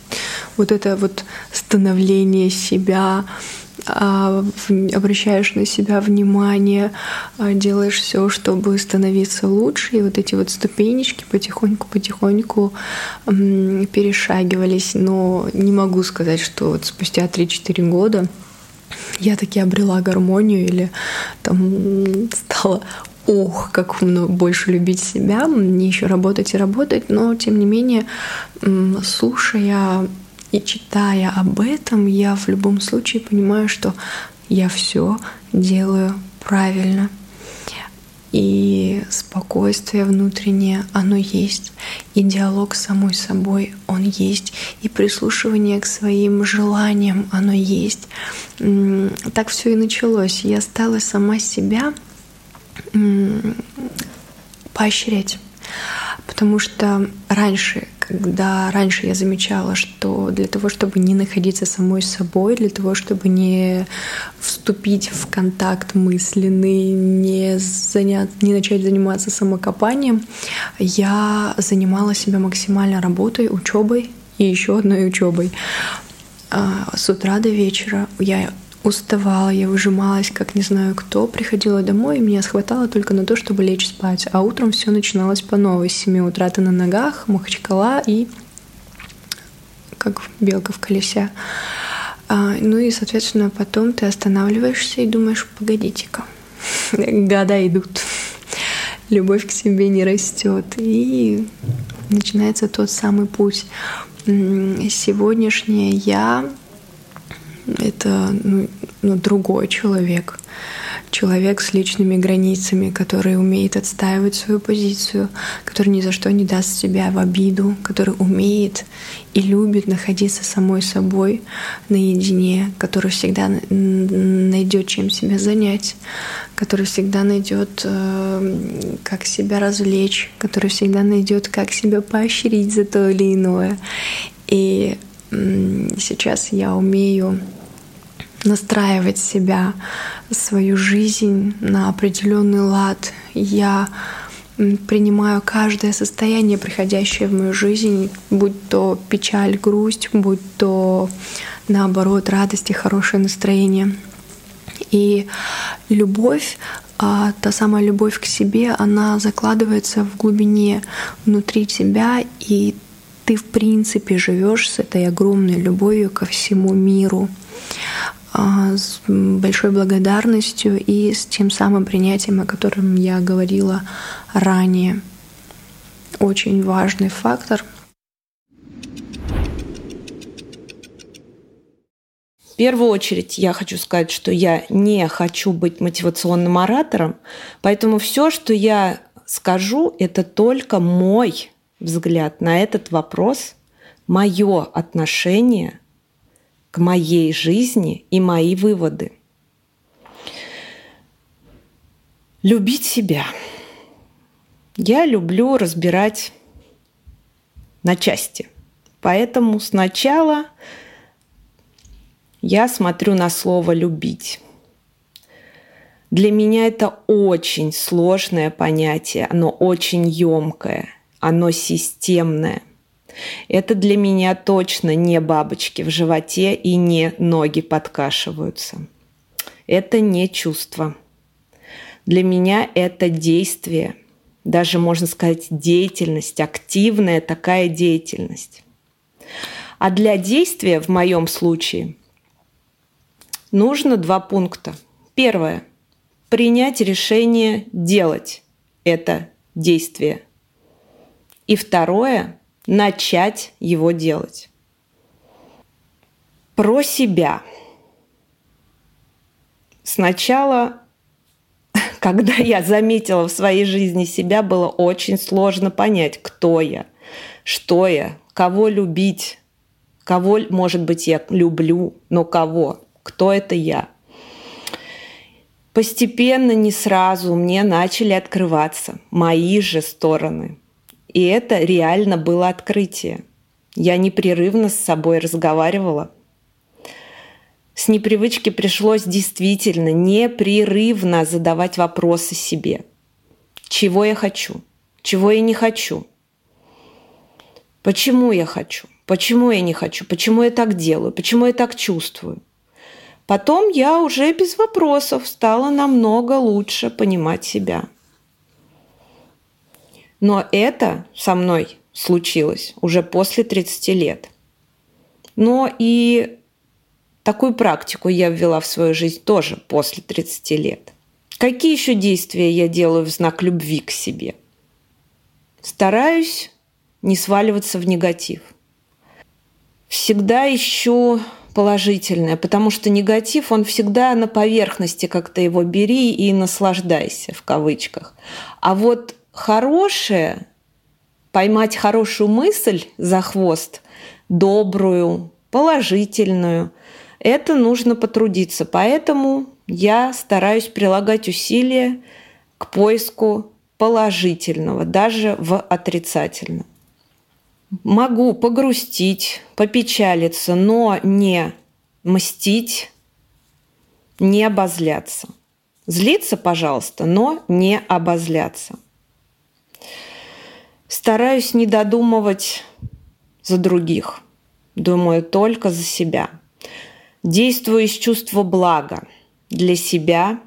вот, это вот становление себя, а, обращаешь на себя внимание, а, делаешь все, чтобы становиться лучше, и вот эти вот ступенечки потихоньку-потихоньку перешагивались, но не могу сказать, что вот спустя 3-4 года я таки обрела гармонию или там стала ох, как больше любить себя, мне еще работать и работать, но тем не менее, слушая и читая об этом, я в любом случае понимаю, что я все делаю правильно. И спокойствие внутреннее, оно есть. И диалог с самой собой, он есть. И прислушивание к своим желаниям, оно есть. Так все и началось. Я стала сама себя поощрять. Потому что раньше, когда раньше я замечала, что для того, чтобы не находиться самой собой, для того, чтобы не вступить в контакт мысленный, не, занять, не начать заниматься самокопанием, я занимала себя максимально работой, учебой и еще одной учебой. А, с утра до вечера я уставала, я выжималась, как не знаю кто, приходила домой, и меня схватало только на то, чтобы лечь спать. А утром все начиналось по новой. С 7 утра ты на ногах, махачкала и как белка в колесе. А, ну и, соответственно, потом ты останавливаешься и думаешь, погодите-ка, (laughs) года идут, (laughs) любовь к себе не растет. И начинается тот самый путь. Сегодняшняя я это ну, ну, другой человек. Человек с личными границами, который умеет отстаивать свою позицию, который ни за что не даст себя в обиду, который умеет и любит находиться самой собой наедине, который всегда найдет чем себя занять, который всегда найдет, э, как себя развлечь, который всегда найдет, как себя поощрить за то или иное. И сейчас я умею настраивать себя, свою жизнь на определенный лад. Я принимаю каждое состояние, приходящее в мою жизнь, будь то печаль, грусть, будь то наоборот радость и хорошее настроение. И любовь, а та самая любовь к себе, она закладывается в глубине внутри тебя, и ты, в принципе, живешь с этой огромной любовью ко всему миру, а, с большой благодарностью и с тем самым принятием, о котором я говорила ранее. Очень важный фактор. В первую очередь я хочу сказать, что я не хочу быть мотивационным оратором, поэтому все, что я скажу, это только мой взгляд на этот вопрос, мое отношение к моей жизни и мои выводы. Любить себя. Я люблю разбирать на части. Поэтому сначала я смотрю на слово «любить». Для меня это очень сложное понятие, оно очень емкое, оно системное. Это для меня точно не бабочки в животе и не ноги подкашиваются. Это не чувство. Для меня это действие, даже можно сказать деятельность, активная такая деятельность. А для действия в моем случае нужно два пункта. Первое – принять решение делать это действие. И второе – начать его делать. Про себя. Сначала, (laughs) когда я заметила в своей жизни себя, было очень сложно понять, кто я, что я, кого любить, кого, может быть, я люблю, но кого кто это я. Постепенно, не сразу, мне начали открываться мои же стороны. И это реально было открытие. Я непрерывно с собой разговаривала. С непривычки пришлось действительно непрерывно задавать вопросы себе. Чего я хочу? Чего я не хочу? Почему я хочу? Почему я не хочу? Почему я так делаю? Почему я так чувствую? Потом я уже без вопросов стала намного лучше понимать себя. Но это со мной случилось уже после 30 лет. Но и такую практику я ввела в свою жизнь тоже после 30 лет. Какие еще действия я делаю в знак любви к себе? Стараюсь не сваливаться в негатив. Всегда ищу положительное, потому что негатив, он всегда на поверхности, как-то его бери и наслаждайся, в кавычках. А вот хорошее, поймать хорошую мысль за хвост, добрую, положительную, это нужно потрудиться. Поэтому я стараюсь прилагать усилия к поиску положительного, даже в отрицательном. Могу погрустить, попечалиться, но не мстить, не обозляться. Злиться, пожалуйста, но не обозляться. Стараюсь не додумывать за других. Думаю только за себя. Действую из чувства блага для себя.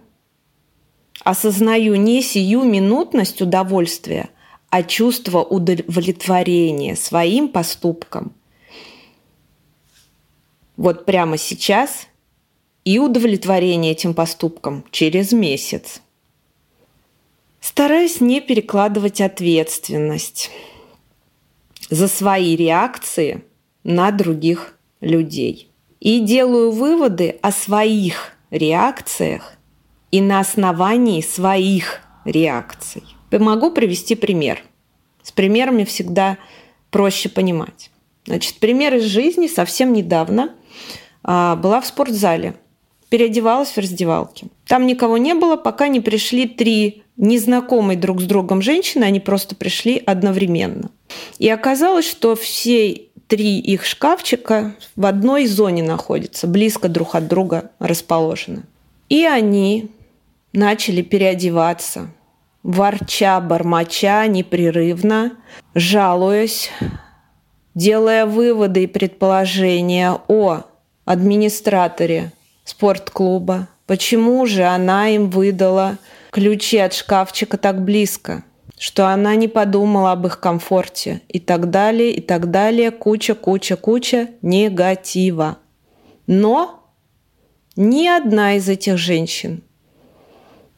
Осознаю не сию минутность удовольствия, а чувство удовлетворения своим поступком. Вот прямо сейчас и удовлетворение этим поступком через месяц. Стараюсь не перекладывать ответственность за свои реакции на других людей. И делаю выводы о своих реакциях и на основании своих реакций. Могу привести пример. С примерами всегда проще понимать. Значит, пример из жизни совсем недавно а, была в спортзале, переодевалась в раздевалке. Там никого не было, пока не пришли три незнакомые друг с другом женщины, они просто пришли одновременно. И оказалось, что все три их шкафчика в одной зоне находятся, близко друг от друга расположены. И они начали переодеваться, ворча, бормоча непрерывно, жалуясь, делая выводы и предположения о администраторе спортклуба. Почему же она им выдала ключи от шкафчика так близко? Что она не подумала об их комфорте и так далее, и так далее. Куча, куча, куча негатива. Но ни одна из этих женщин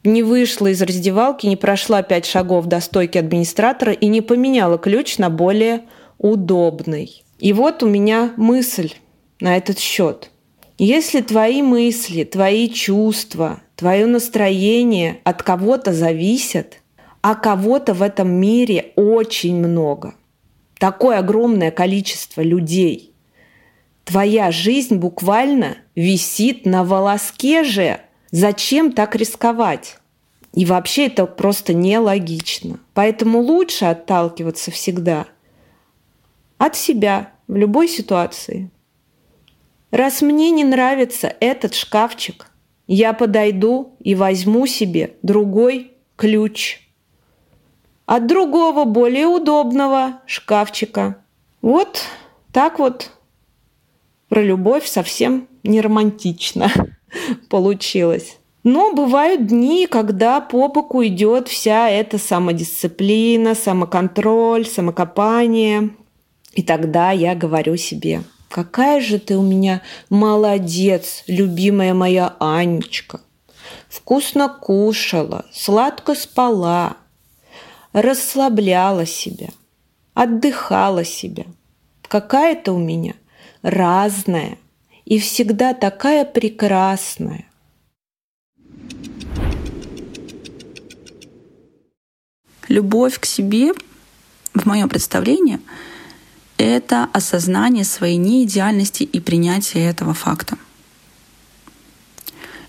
не вышла из раздевалки, не прошла пять шагов до стойки администратора и не поменяла ключ на более удобный. И вот у меня мысль на этот счет. Если твои мысли, твои чувства, твое настроение от кого-то зависят, а кого-то в этом мире очень много, такое огромное количество людей, твоя жизнь буквально висит на волоске же. Зачем так рисковать? И вообще это просто нелогично. Поэтому лучше отталкиваться всегда от себя в любой ситуации. Раз мне не нравится этот шкафчик, я подойду и возьму себе другой ключ от другого, более удобного шкафчика. Вот так вот про любовь совсем не романтично (laughs) получилось. Но бывают дни, когда по боку идет вся эта самодисциплина, самоконтроль, самокопание. И тогда я говорю себе, какая же ты у меня молодец, любимая моя Анечка. Вкусно кушала, сладко спала, расслабляла себя, отдыхала себя. Какая-то у меня разная и всегда такая прекрасная. Любовь к себе, в моем представлении, это осознание своей неидеальности и принятие этого факта.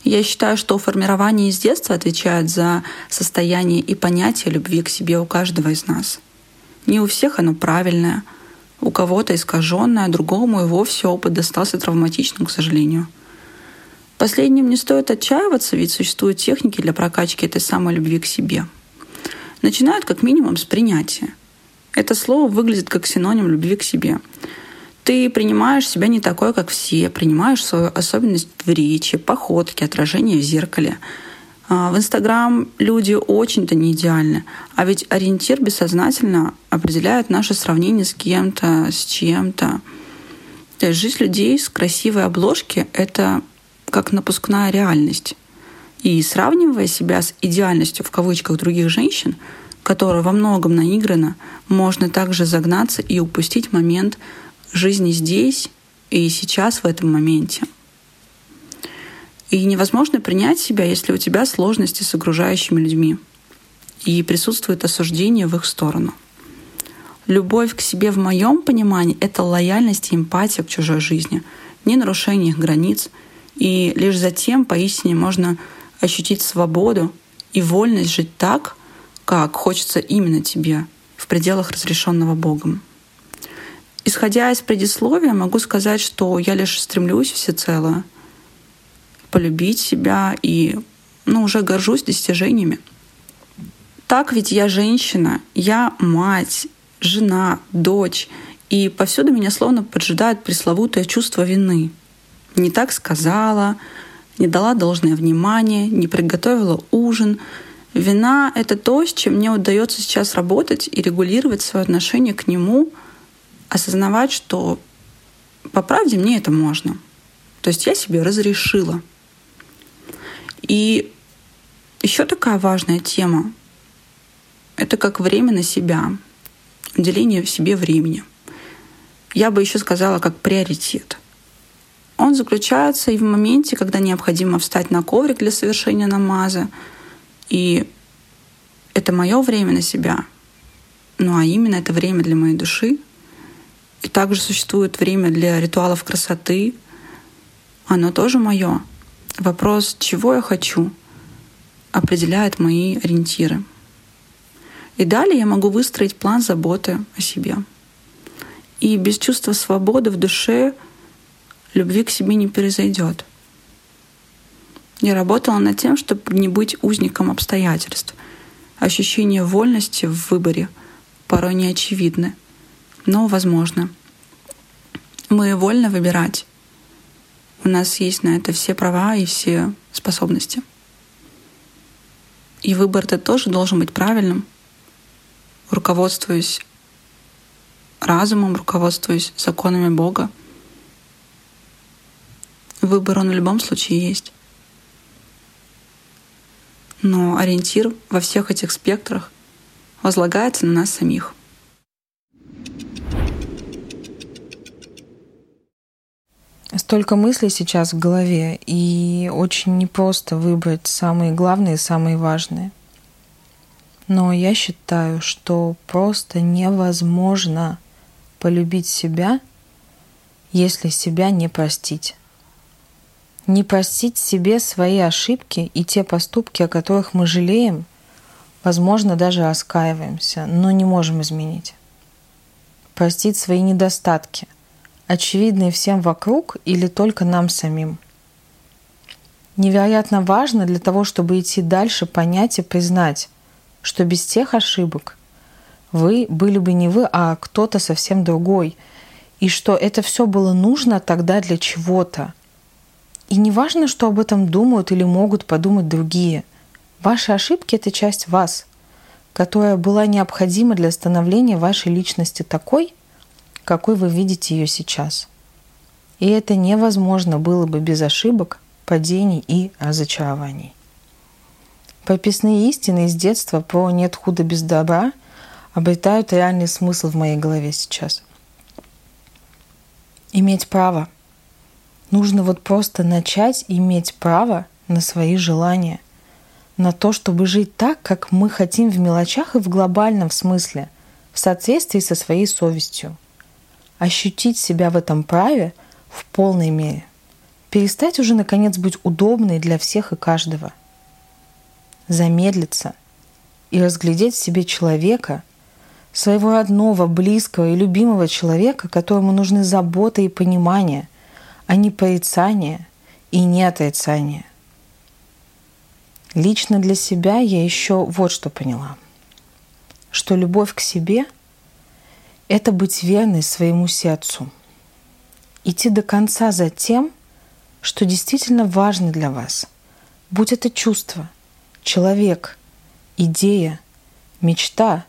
Я считаю, что формирование из детства отвечает за состояние и понятие любви к себе у каждого из нас. Не у всех оно правильное, у кого-то искаженное, другому и вовсе опыт достался травматичным, к сожалению. Последним не стоит отчаиваться, ведь существуют техники для прокачки этой самой любви к себе — начинают как минимум с принятия. Это слово выглядит как синоним любви к себе. Ты принимаешь себя не такой, как все, принимаешь свою особенность в речи, походке, отражение в зеркале. А, в Инстаграм люди очень-то не идеальны, а ведь ориентир бессознательно определяет наше сравнение с кем-то, с чем-то. То есть жизнь людей с красивой обложки — это как напускная реальность. И сравнивая себя с идеальностью в кавычках других женщин, которая во многом наиграна, можно также загнаться и упустить момент жизни здесь и сейчас в этом моменте. И невозможно принять себя, если у тебя сложности с окружающими людьми и присутствует осуждение в их сторону. Любовь к себе в моем понимании — это лояльность и эмпатия к чужой жизни, не нарушение их границ, и лишь затем поистине можно ощутить свободу и вольность жить так, как хочется именно тебе, в пределах разрешенного Богом. Исходя из предисловия, могу сказать, что я лишь стремлюсь всецело полюбить себя и ну, уже горжусь достижениями. Так ведь я женщина, я мать, жена, дочь, и повсюду меня словно поджидает пресловутое чувство вины. Не так сказала, не дала должное внимание, не приготовила ужин. Вина — это то, с чем мне удается сейчас работать и регулировать свое отношение к нему, осознавать, что по правде мне это можно. То есть я себе разрешила. И еще такая важная тема — это как время на себя, уделение в себе времени. Я бы еще сказала, как приоритет он заключается и в моменте, когда необходимо встать на коврик для совершения намаза. И это мое время на себя. Ну а именно это время для моей души. И также существует время для ритуалов красоты. Оно тоже мое. Вопрос, чего я хочу, определяет мои ориентиры. И далее я могу выстроить план заботы о себе. И без чувства свободы в душе — любви к себе не произойдет. Я работала над тем, чтобы не быть узником обстоятельств. Ощущение вольности в выборе порой не очевидны, но возможно. Мы вольно выбирать. У нас есть на это все права и все способности. И выбор это тоже должен быть правильным, руководствуясь разумом, руководствуясь законами Бога — Выбор он в любом случае есть. Но ориентир во всех этих спектрах возлагается на нас самих. столько мыслей сейчас в голове, и очень непросто выбрать самые главные, самые важные. Но я считаю, что просто невозможно полюбить себя, если себя не простить. Не простить себе свои ошибки и те поступки, о которых мы жалеем, возможно, даже раскаиваемся, но не можем изменить. Простить свои недостатки, очевидные всем вокруг или только нам самим. Невероятно важно для того, чтобы идти дальше, понять и признать, что без тех ошибок вы были бы не вы, а кто-то совсем другой, и что это все было нужно тогда для чего-то. И не важно, что об этом думают или могут подумать другие. Ваши ошибки — это часть вас, которая была необходима для становления вашей личности такой, какой вы видите ее сейчас. И это невозможно было бы без ошибок, падений и разочарований. Прописные истины из детства про «нет худа без добра» обретают реальный смысл в моей голове сейчас. Иметь право. Нужно вот просто начать иметь право на свои желания, на то, чтобы жить так, как мы хотим в мелочах и в глобальном смысле, в соответствии со своей совестью. Ощутить себя в этом праве в полной мере. Перестать уже, наконец, быть удобной для всех и каждого – замедлиться и разглядеть в себе человека, своего родного, близкого и любимого человека, которому нужны забота и понимание, а не порицание и не отрицание. Лично для себя я еще вот что поняла, что любовь к себе – это быть верной своему сердцу, идти до конца за тем, что действительно важно для вас, будь это чувство – человек, идея, мечта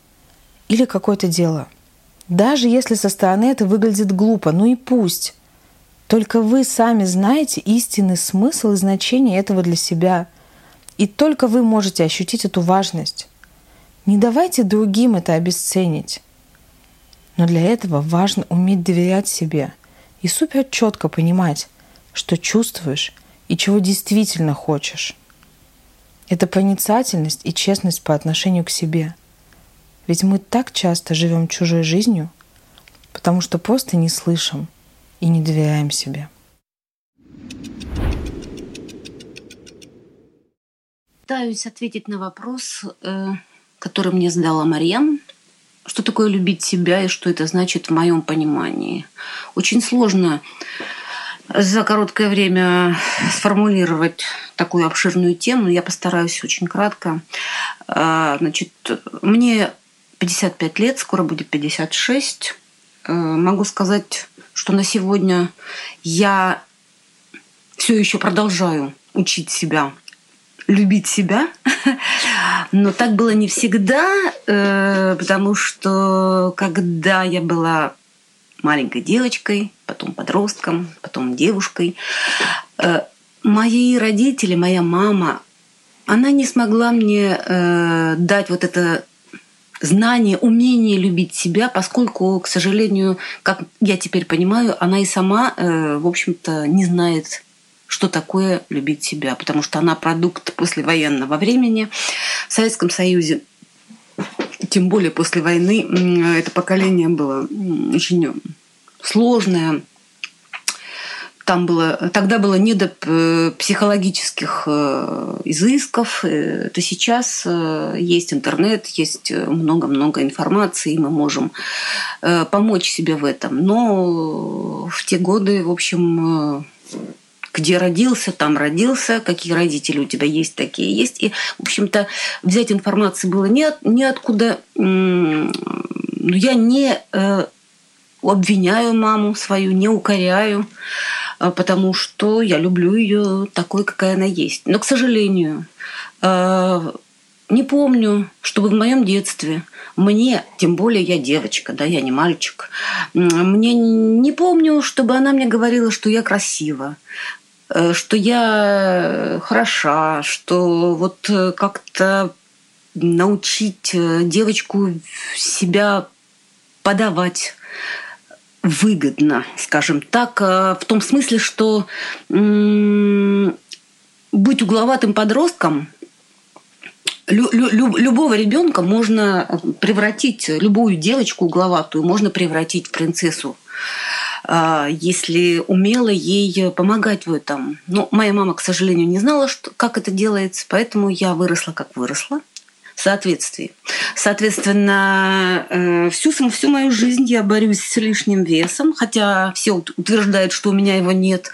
или какое-то дело. Даже если со стороны это выглядит глупо, ну и пусть. Только вы сами знаете истинный смысл и значение этого для себя. И только вы можете ощутить эту важность. Не давайте другим это обесценить. Но для этого важно уметь доверять себе и супер четко понимать, что чувствуешь и чего действительно хочешь. Это проницательность и честность по отношению к себе. Ведь мы так часто живем чужой жизнью, потому что просто не слышим и не доверяем себе. Пытаюсь ответить на вопрос, э, который мне задала Марьям. Что такое любить себя и что это значит в моем понимании? Очень сложно за короткое время сформулировать такую обширную тему. Я постараюсь очень кратко. А, значит, мне 55 лет, скоро будет 56. Э, могу сказать, что на сегодня я все еще продолжаю учить себя любить себя. (laughs) Но так было не всегда, э, потому что когда я была маленькой девочкой, потом подростком, потом девушкой. Э, мои родители, моя мама, она не смогла мне э, дать вот это знание, умение любить себя, поскольку, к сожалению, как я теперь понимаю, она и сама, э, в общем-то, не знает, что такое любить себя, потому что она продукт послевоенного времени в Советском Союзе. Тем более после войны это поколение было очень сложное. Там было, тогда было не до э, психологических э, изысков. Э, то сейчас есть интернет, есть много-много информации, и мы можем помочь себе в этом. Но в те годы, в общем, где родился, там родился, какие родители у тебя есть, такие есть. И, в общем-то, взять информации было не, от, не откуда. Но я не обвиняю маму свою, не укоряю, потому что я люблю ее такой, какая она есть. Но, к сожалению, а, не помню, чтобы в моем детстве мне, тем более я девочка, да, я не мальчик, мне не помню, чтобы она мне говорила, что я красива, э, что я хороша, что вот э, как-то научить э, девочку себя подавать выгодно, скажем так, в том смысле, что быть угловатым подростком лю, лю, любого ребенка можно превратить, любую девочку угловатую можно превратить в принцессу а, если умело ей помогать в этом. Но моя мама, к сожалению, не знала, что, как это делается, поэтому я выросла, как выросла соответствии. Соответственно, э, всю, всю мою жизнь я борюсь с лишним весом, хотя все утверждают, что у меня его нет.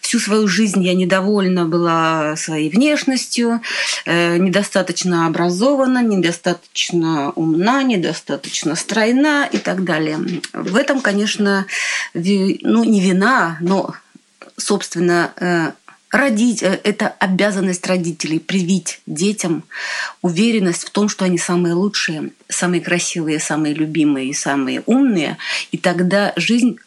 Всю свою жизнь я недовольна была своей внешностью, э, недостаточно образована, недостаточно умна, недостаточно стройна и так далее. В этом, конечно, ну, не вина, но собственно, э, родить, э, это обязанность родителей привить детям уверенность в том, что они самые лучшие, самые красивые, самые любимые и самые умные. И тогда жизнь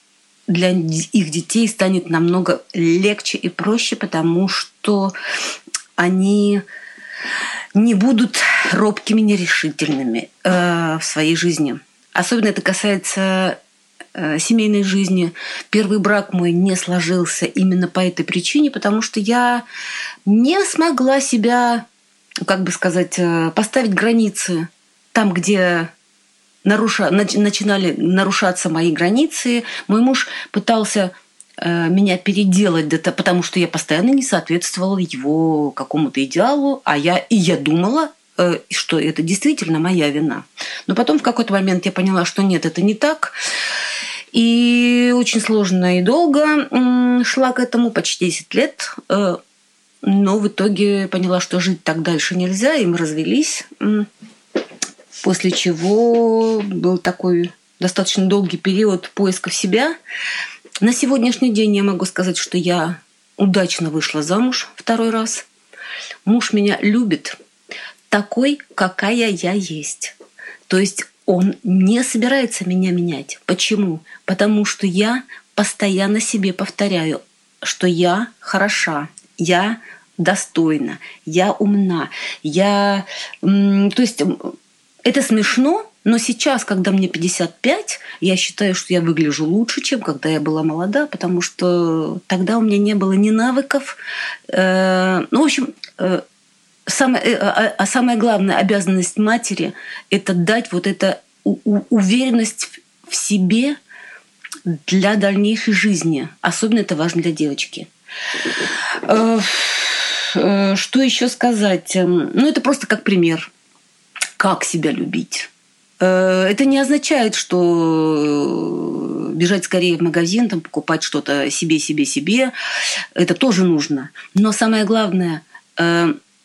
для их детей станет намного легче и проще, потому что они не будут робкими, нерешительными э, в своей жизни. Особенно это касается семейной жизни. Первый брак мой не сложился именно по этой причине, потому что я не смогла себя, как бы сказать, э, поставить границы там, где наруша... начинали нарушаться мои границы. Мой муж пытался э, меня переделать, потому что я постоянно не соответствовала его какому-то идеалу, а я и я думала, что это действительно моя вина. Но потом в какой-то момент я поняла, что нет, это не так. И очень сложно и долго шла к этому, почти 10 лет. Э, но в итоге поняла, что жить так дальше нельзя, и мы развелись. После чего был такой достаточно долгий период поиска в себя. На сегодняшний день я могу сказать, что я удачно вышла замуж второй раз. Муж меня любит такой, какая я есть. То есть он не собирается меня менять. Почему? Потому что я постоянно себе повторяю, что я хороша, я достойна, я умна, я... То есть это смешно, но сейчас, когда мне 55, я считаю, что я выгляжу лучше, чем когда я была молода, потому что тогда у меня не было ни навыков. Э, ну, в общем, э, самое, э, а, а самая главная обязанность матери – это дать вот это уверенность в себе для дальнейшей жизни. Особенно это важно для девочки. Э, э, что еще сказать? Эм, ну, это просто как пример. Как себя любить. Это не означает, что бежать скорее в магазин, там, покупать что-то себе, себе, себе. Это тоже нужно. Но самое главное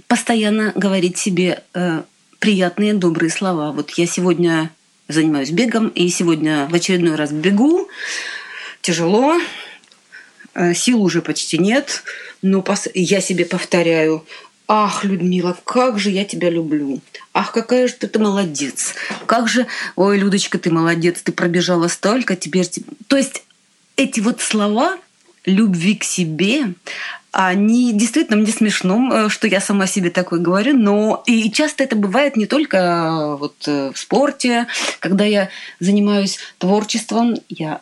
постоянно говорить себе э, приятные, добрые слова. Вот я сегодня занимаюсь бегом, и сегодня в очередной раз бегу. Тяжело, э, сил уже почти нет, но я себе повторяю, Ах, Людмила, как же я тебя люблю. Ах, какая же ты, ты молодец. Как же, ой, Людочка, ты молодец, ты пробежала столько, теперь... То есть эти вот слова любви к себе, они действительно мне смешно, э, что я сама себе такое говорю, но и часто это бывает не только э, вот э, в спорте, когда я занимаюсь творчеством, я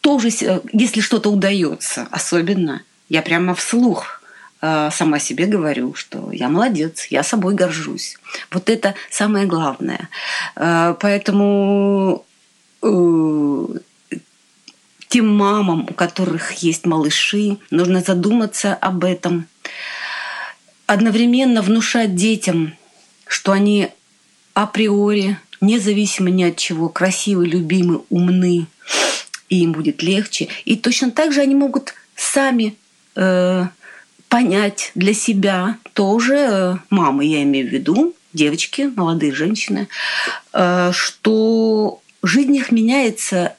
тоже, если что-то удается, особенно, я прямо вслух сама себе говорю, что я молодец, я собой горжусь. Вот это самое главное. Поэтому тем мамам, у которых есть малыши, нужно задуматься об этом. Одновременно внушать детям, что они априори, независимо ни от чего, красивы, любимы, умны, и им будет легче. И точно так же они могут сами э, понять для себя тоже, э, мамы я имею в виду, девочки, молодые женщины, э, что жизнь их меняется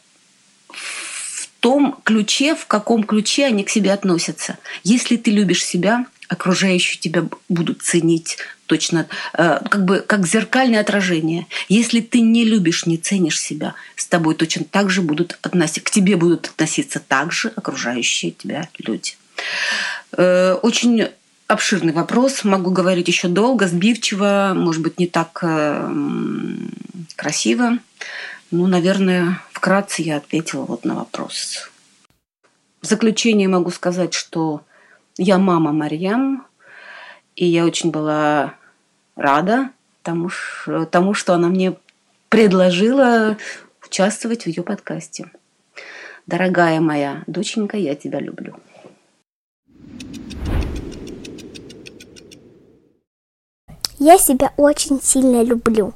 том ключе, в каком ключе они к себе относятся. Если ты любишь себя, окружающие тебя будут ценить точно, э, как бы как зеркальное отражение. Если ты не любишь, не ценишь себя, с тобой точно так же будут относиться, к тебе будут относиться так же окружающие тебя люди. Э, очень обширный вопрос, могу говорить еще долго, сбивчиво, может быть, не так э, красиво. Ну, наверное, вкратце я ответила вот на вопрос. В заключение могу сказать, что я мама Марьям, и я очень была рада тому, тому что она мне предложила участвовать в ее подкасте. Дорогая моя доченька, я тебя люблю. Я себя очень сильно люблю.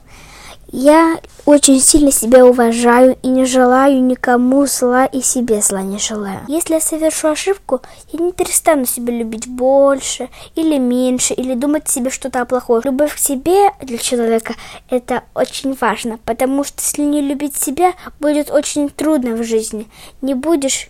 Я очень сильно себя уважаю и не желаю никому зла и себе зла не желаю. Если я совершу ошибку, я не перестану себя любить больше или меньше, или думать себе что-то плохое. Любовь к себе для человека – это очень важно, потому что если не любить себя, будет очень трудно в жизни. Не будешь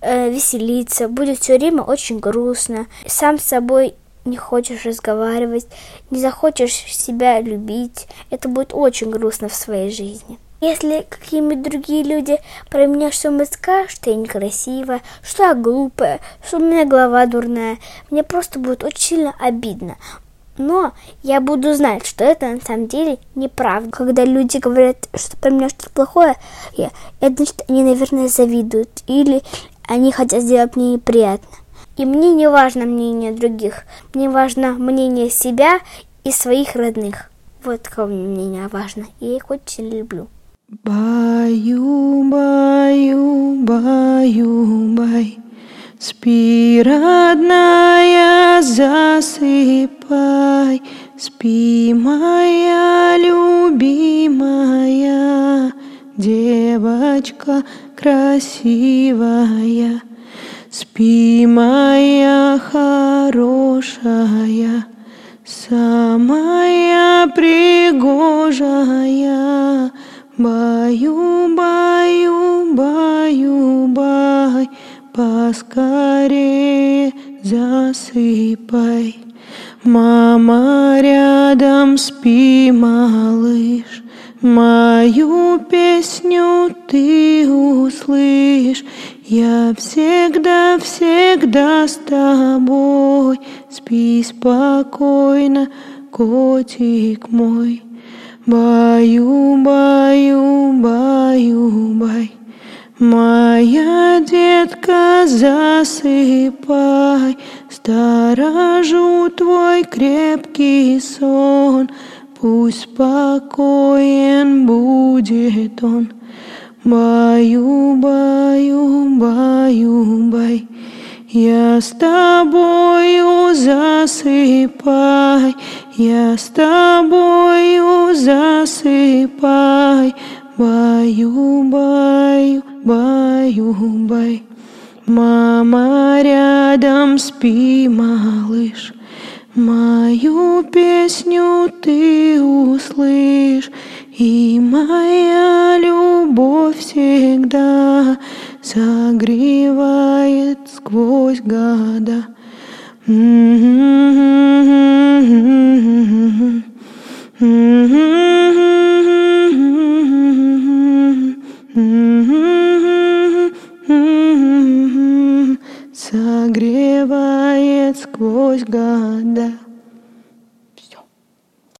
э, веселиться, будет все время очень грустно. Сам с собой не хочешь разговаривать, не захочешь себя любить, это будет очень грустно в своей жизни. Если какие-нибудь другие люди про меня что-нибудь скажут, что я некрасивая, что я глупая, что у меня голова дурная, мне просто будет очень сильно обидно. Но я буду знать, что это на самом деле неправда. Когда люди говорят, что про меня что-то плохое, я, это значит, они, наверное, завидуют или они хотят сделать мне неприятно. И мне не важно мнение других, мне важно мнение себя и своих родных. Вот кого мне важно. Я их очень люблю. Баю, баю, баю, бай. Спи, родная, засыпай. Спи, моя любимая девочка красивая. Спи, моя хорошая, самая пригожая, Баю, баю, баю, бай, поскорее засыпай. Мама рядом, спи, малыш, Мою песню ты услышь, я всегда, всегда с тобой. Спи спокойно, котик мой. Баю, баю, баю, бай. Моя детка, засыпай, Сторожу твой крепкий сон — Пусть спокоен будет он. Баю, баю, баю, бай. Я с тобою засыпай, я с тобою засыпай. Баю, баю, баю, бай. Мама рядом, спи, малыш. Мою песню ты услышь, и моя любовь всегда согревает сквозь года. Mm-hmm. Согревает сквозь года.